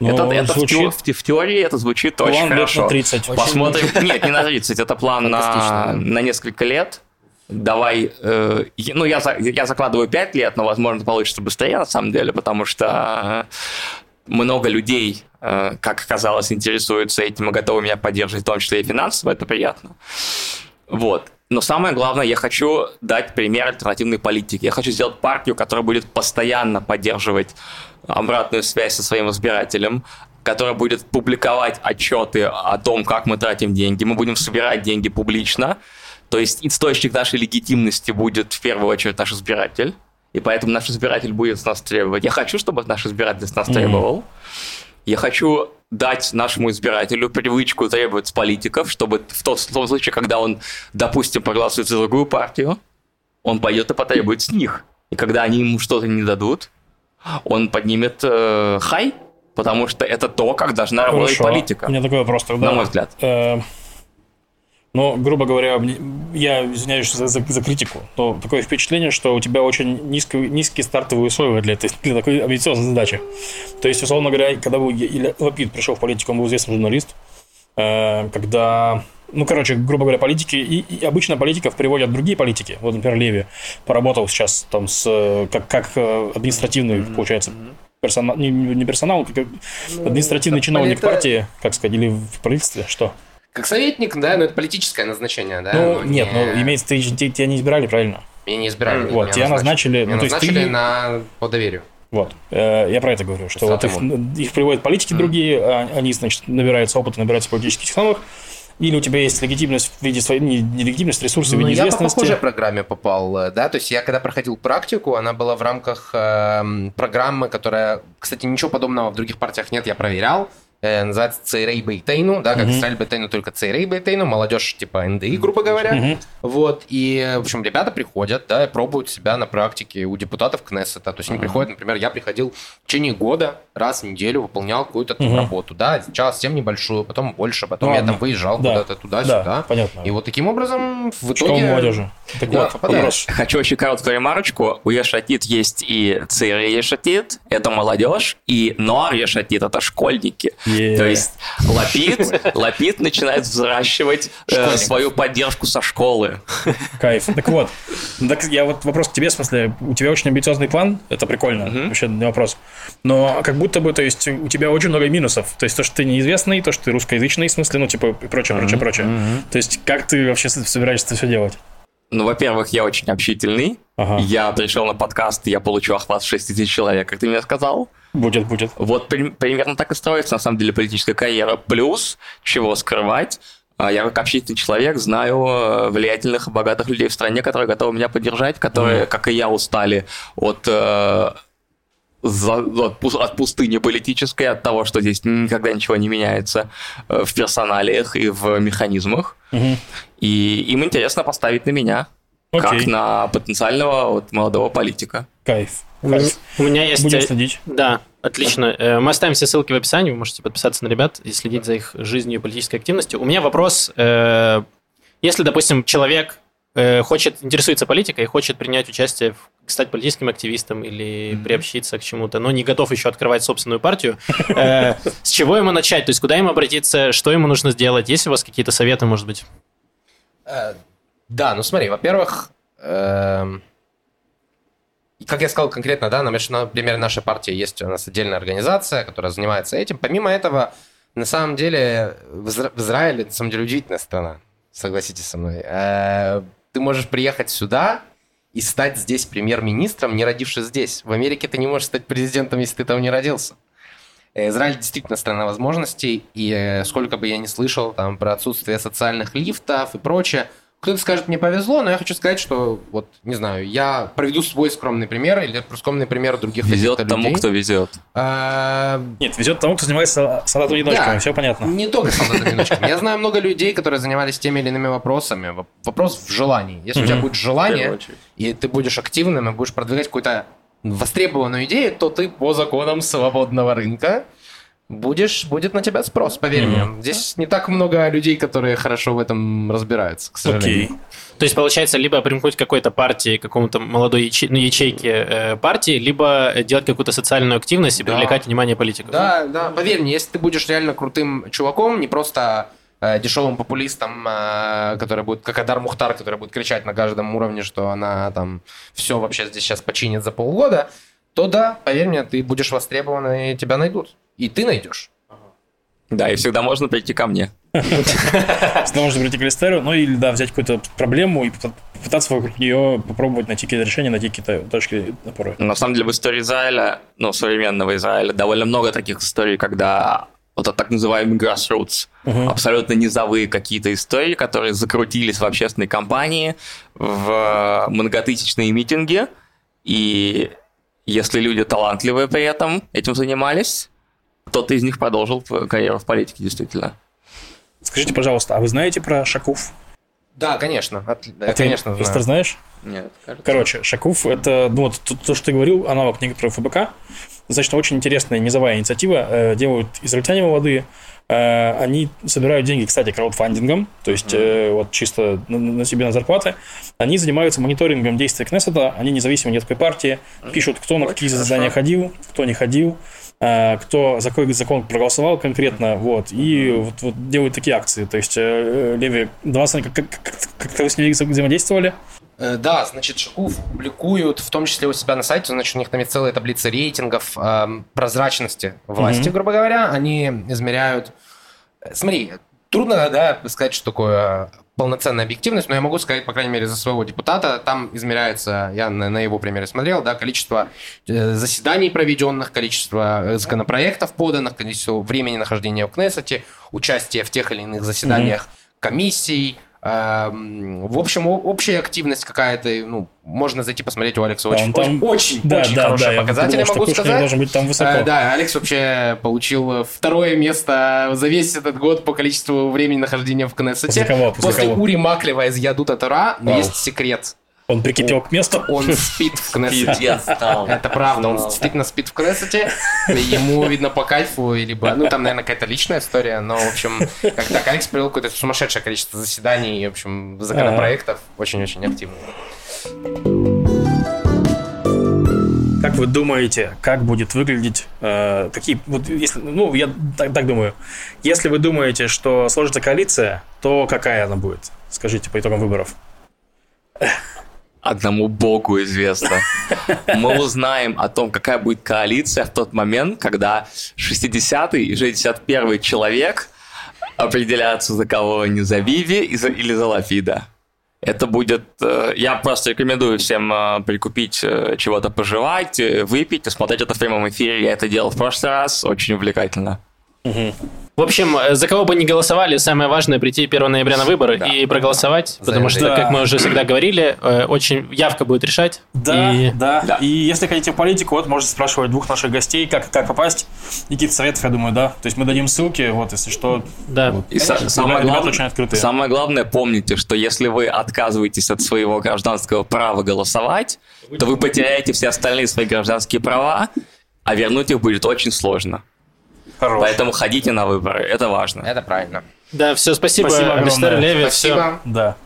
Speaker 1: Ну, это, это звучит...
Speaker 4: в, те, в теории это звучит план очень хорошо.
Speaker 1: На 30.
Speaker 4: Посмотрим. Очень... Нет, не на 30, это план на, на несколько лет. Давай, э, ну, я, я закладываю 5 лет, но, возможно, получится быстрее, на самом деле, потому что много людей, э, как оказалось, интересуются этим и готовы меня поддерживать, в том числе и финансово, это приятно. Вот. Но самое главное, я хочу дать пример альтернативной политики. Я хочу сделать партию, которая будет постоянно поддерживать обратную связь со своим избирателем, которая будет публиковать отчеты о том, как мы тратим деньги. Мы будем собирать деньги публично. То есть источник нашей легитимности будет в первую очередь наш избиратель. И поэтому наш избиратель будет с нас требовать. Я хочу, чтобы наш избиратель с нас требовал. Я хочу дать нашему избирателю привычку требовать с политиков, чтобы в, тот, в том случае, когда он, допустим, проголосует за другую партию, он пойдет и потребует с них. И когда они ему что-то не дадут, он поднимет э, хай, потому что это то, как должна Хорошо. работать политика.
Speaker 1: У меня такой вопрос тогда.
Speaker 4: На мой взгляд. Э,
Speaker 1: ну, грубо говоря, я извиняюсь за, за, за критику, но такое впечатление, что у тебя очень низко, низкие стартовые условия для, этой, для такой амбициозной задачи. То есть, условно говоря, когда вы, или Лапид пришел в политику, он был известный журналист, э, когда ну, короче, грубо говоря, политики, и, и обычно политиков приводят другие политики. Вот, например, Леви поработал сейчас там с, как, как э, административный, mm-hmm. получается, персонал, не, не персонал, как ну, административный чиновник это... партии, как сказать, или в правительстве, что?
Speaker 3: Как советник, да, но это политическое назначение, да?
Speaker 1: Ну, нет, не... ну, имеется, ты, тебя не избирали, правильно?
Speaker 3: Меня не избирали.
Speaker 1: Вот, тебя назначили.
Speaker 3: Меня
Speaker 1: ну,
Speaker 3: назначили
Speaker 1: то есть
Speaker 3: ты... на, по доверию.
Speaker 1: Вот, э, я про это говорю, что вот их, их приводят политики mm. другие, а они, значит, набираются опыта, набираются политических технологий, или у тебя есть легитимность в виде своей, не, не легитимность, ресурсы в виде ну, известности?
Speaker 3: Я по похожей программе попал, да, то есть я когда проходил практику, она была в рамках э, программы, которая, кстати, ничего подобного в других партиях нет, я проверял, называется Цейрей Бейтейну, да, как mm-hmm. Израиль Бейтейну, только Цейрей Бейтейну, молодежь типа НДИ, грубо говоря. Mm-hmm. Вот, и, в общем, ребята приходят, да, и пробуют себя на практике у депутатов Кнессета. То есть mm-hmm. они приходят, например, я приходил в течение года, раз в неделю выполнял какую-то mm-hmm. работу, да, сначала совсем небольшую, потом больше, потом я там выезжал да. куда-то туда-сюда. Да,
Speaker 1: понятно.
Speaker 3: И вот таким образом в итоге...
Speaker 1: Школа молодежи.
Speaker 3: Так да, вот, вопрос.
Speaker 4: Хочу очень короткую ремарочку. У Ешатит есть и Цейрей Ешатит, это молодежь, и Нуар Ешатит, это школьники. Yeah. То есть Лапид, Лапид начинает взращивать э, свою поддержку со школы.
Speaker 1: Кайф. Так вот, так я вот вопрос к тебе, в смысле, у тебя очень амбициозный план, это прикольно, uh-huh. вообще не вопрос. Но как будто бы, то есть, у тебя очень много минусов. То есть, то, что ты неизвестный, то, что ты русскоязычный, в смысле, ну, типа, и прочее, uh-huh. прочее, прочее. Uh-huh. То есть, как ты вообще собираешься это все делать?
Speaker 4: Ну, во-первых, я очень общительный. Ага. Я пришел на подкаст, я получу охват 6 тысяч человек, как ты мне сказал.
Speaker 1: Будет, будет.
Speaker 4: Вот при, примерно так и строится, на самом деле, политическая карьера. Плюс, чего скрывать, а, я как общительный человек знаю э, влиятельных и богатых людей в стране, которые готовы меня поддержать, которые, mm. как и я, устали от э, от пустыни политической, от того, что здесь никогда ничего не меняется э, в персоналиях и в механизмах. Угу. И им интересно поставить на меня, Окей. как на потенциального вот, молодого политика.
Speaker 1: Кайф.
Speaker 2: Кайф. У меня есть...
Speaker 1: Будем следить.
Speaker 2: Да, отлично. Э, мы оставим все ссылки в описании, вы можете подписаться на ребят и следить за их жизнью и политической активностью. У меня вопрос. Э, если, допустим, человек хочет, интересуется политикой и хочет принять участие в стать политическим активистом или mm-hmm. приобщиться к чему-то, но не готов еще открывать собственную партию, э, с чего ему начать? То есть куда ему обратиться, что ему нужно сделать? Есть у вас какие-то советы, может быть?
Speaker 3: Да, ну смотри, во-первых, эм, как я сказал конкретно, да, на примере нашей партии есть у нас отдельная организация, которая занимается этим. Помимо этого, на самом деле, в Израиле, на самом деле, удивительная страна, согласитесь со мной. Э, ты можешь приехать сюда, и стать здесь премьер-министром, не родившись здесь. В Америке ты не можешь стать президентом, если ты там не родился. Э, Израиль действительно страна возможностей, и э, сколько бы я ни слышал там про отсутствие социальных лифтов и прочее, кто-то скажет, мне повезло, но я хочу сказать, что, вот, не знаю, я проведу свой скромный пример или скромный пример других
Speaker 4: Везет тому, людей. кто везет.
Speaker 1: А... Нет, везет тому, кто занимается солдатами-одиночками, да, все понятно.
Speaker 3: Не только солдатами-одиночками. Я знаю много людей, которые занимались теми или иными вопросами. Вопрос в желании. Если у тебя будет желание, и ты будешь активным, и будешь продвигать какую-то востребованную идею, то ты по законам свободного рынка будешь, будет на тебя спрос, поверь mm-hmm. мне. Здесь не так много людей, которые хорошо в этом разбираются, к сожалению. Okay.
Speaker 2: То есть, получается, либо примкнуть к какой-то партии, какому-то молодой яче... ну, ячейке э, партии, либо делать какую-то социальную активность и да. привлекать внимание политиков.
Speaker 3: Да, да, поверь мне, если ты будешь реально крутым чуваком, не просто э, дешевым популистом, э, который будет, как Адар Мухтар, который будет кричать на каждом уровне, что она там все вообще здесь сейчас починит за полгода, то да, поверь мне, ты будешь востребован и тебя найдут. И ты найдешь.
Speaker 4: Да, и всегда можно прийти ко мне.
Speaker 1: Всегда можно прийти к Листеру, ну или, да, взять какую-то проблему и попытаться вокруг нее попробовать найти какие-то решения, найти какие-то точки опоры.
Speaker 4: На самом деле в истории Израиля, ну, современного Израиля, довольно много таких историй, когда вот так называемый grassroots, угу. абсолютно низовые какие-то истории, которые закрутились в общественной кампании, в многотысячные митинги, и если люди талантливые при этом этим занимались, кто-то из них продолжил карьеру в политике, действительно.
Speaker 1: Скажите, пожалуйста, а вы знаете про Шакув?
Speaker 3: Да, конечно. От,
Speaker 1: а конечно, ты, знаю. знаешь?
Speaker 4: Нет, кажется.
Speaker 1: Короче, Шакув – это, ну вот то, то, что ты говорил, аналог некоторого ФБК. Достаточно очень интересная низовая инициатива. Э, делают израильтяне молодые. Э, они собирают деньги, кстати, краудфандингом, то есть mm-hmm. вот чисто на, на себе на зарплаты. Они занимаются мониторингом действий Кнессета, они независимы ни от какой партии, пишут, кто на какие задания ходил, кто не ходил. Э, кто за какой закон проголосовал конкретно, вот, и вот, вот делают такие акции. То есть, э, Леви, два как, как, как, как вы с ними взаимодействовали?
Speaker 3: Э, да, значит, Шакув публикуют, в том числе у себя на сайте, значит, у них там есть целая таблица рейтингов э, прозрачности власти, mm-hmm. грубо говоря. Они измеряют... Смотри, трудно, да, сказать, что такое полноценная объективность, но я могу сказать, по крайней мере, за своего депутата, там измеряется, я на, на его примере смотрел, да, количество э, заседаний проведенных, количество э, законопроектов поданных, количество времени нахождения в Кнессете, участие в тех или иных заседаниях mm-hmm. комиссий, в общем, общая активность какая-то, ну, можно зайти посмотреть у Алекса. Очень, да, там... очень, да, очень да, хорошие да, показатели, я могу сказать.
Speaker 1: должен быть там высоко.
Speaker 3: Э, да, Алекс вообще получил второе место за весь этот год по количеству времени нахождения в Кнессете. После,
Speaker 1: кого? После,
Speaker 3: После
Speaker 1: кого?
Speaker 3: Ури Маклева из Ядута Тора, но есть секрет.
Speaker 1: Он прикипел к месту?
Speaker 3: Он спит в Кнессете. Это правда, он действительно спит в Кнессете. Ему, видно, по кайфу, либо, ну, там, наверное, какая-то личная история, но, в общем, как так, Алекс провел какое-то сумасшедшее количество заседаний, в общем, законопроектов, очень-очень активно.
Speaker 1: Как вы думаете, как будет выглядеть э, какие вот если ну я так, так думаю, если вы думаете, что сложится коалиция, то какая она будет? Скажите по итогам выборов
Speaker 4: одному богу известно. Мы узнаем о том, какая будет коалиция в тот момент, когда 60-й и 61-й человек определяются за кого они, за Виви или за Лафида. Это будет... Э, я просто рекомендую всем э, прикупить э, чего-то пожевать, выпить, смотреть это в прямом эфире. Я это делал в прошлый раз, очень увлекательно.
Speaker 2: Угу. В общем, э, за кого бы ни голосовали, самое важное прийти 1 ноября на выборы да. и проголосовать, потому что, да. как мы уже всегда говорили, э, очень явка будет решать.
Speaker 1: Да, и... Да. да. И если хотите в политику, вот можете спрашивать двух наших гостей, как, как попасть. Никита советов, я думаю, да. То есть мы дадим ссылки, вот, если что.
Speaker 2: Да.
Speaker 1: Вот. И Конечно, самое, главное, очень открытые.
Speaker 4: самое главное, помните, что если вы отказываетесь от своего гражданского права голосовать, то вы потеряете все остальные свои гражданские права, а вернуть их будет очень сложно. Хорош. Поэтому ходите на выборы, это важно.
Speaker 3: Это правильно.
Speaker 2: Да, все, спасибо,
Speaker 1: спасибо
Speaker 2: огромное. Леви.
Speaker 3: Спасибо.
Speaker 1: Все. Да.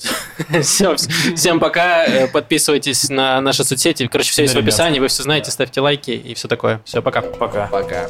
Speaker 2: Все, всем пока. Э, подписывайтесь на наши соцсети. Короче, все есть в описании. Вы все знаете, ставьте лайки и все такое. Все, пока.
Speaker 1: Пока.
Speaker 3: Пока.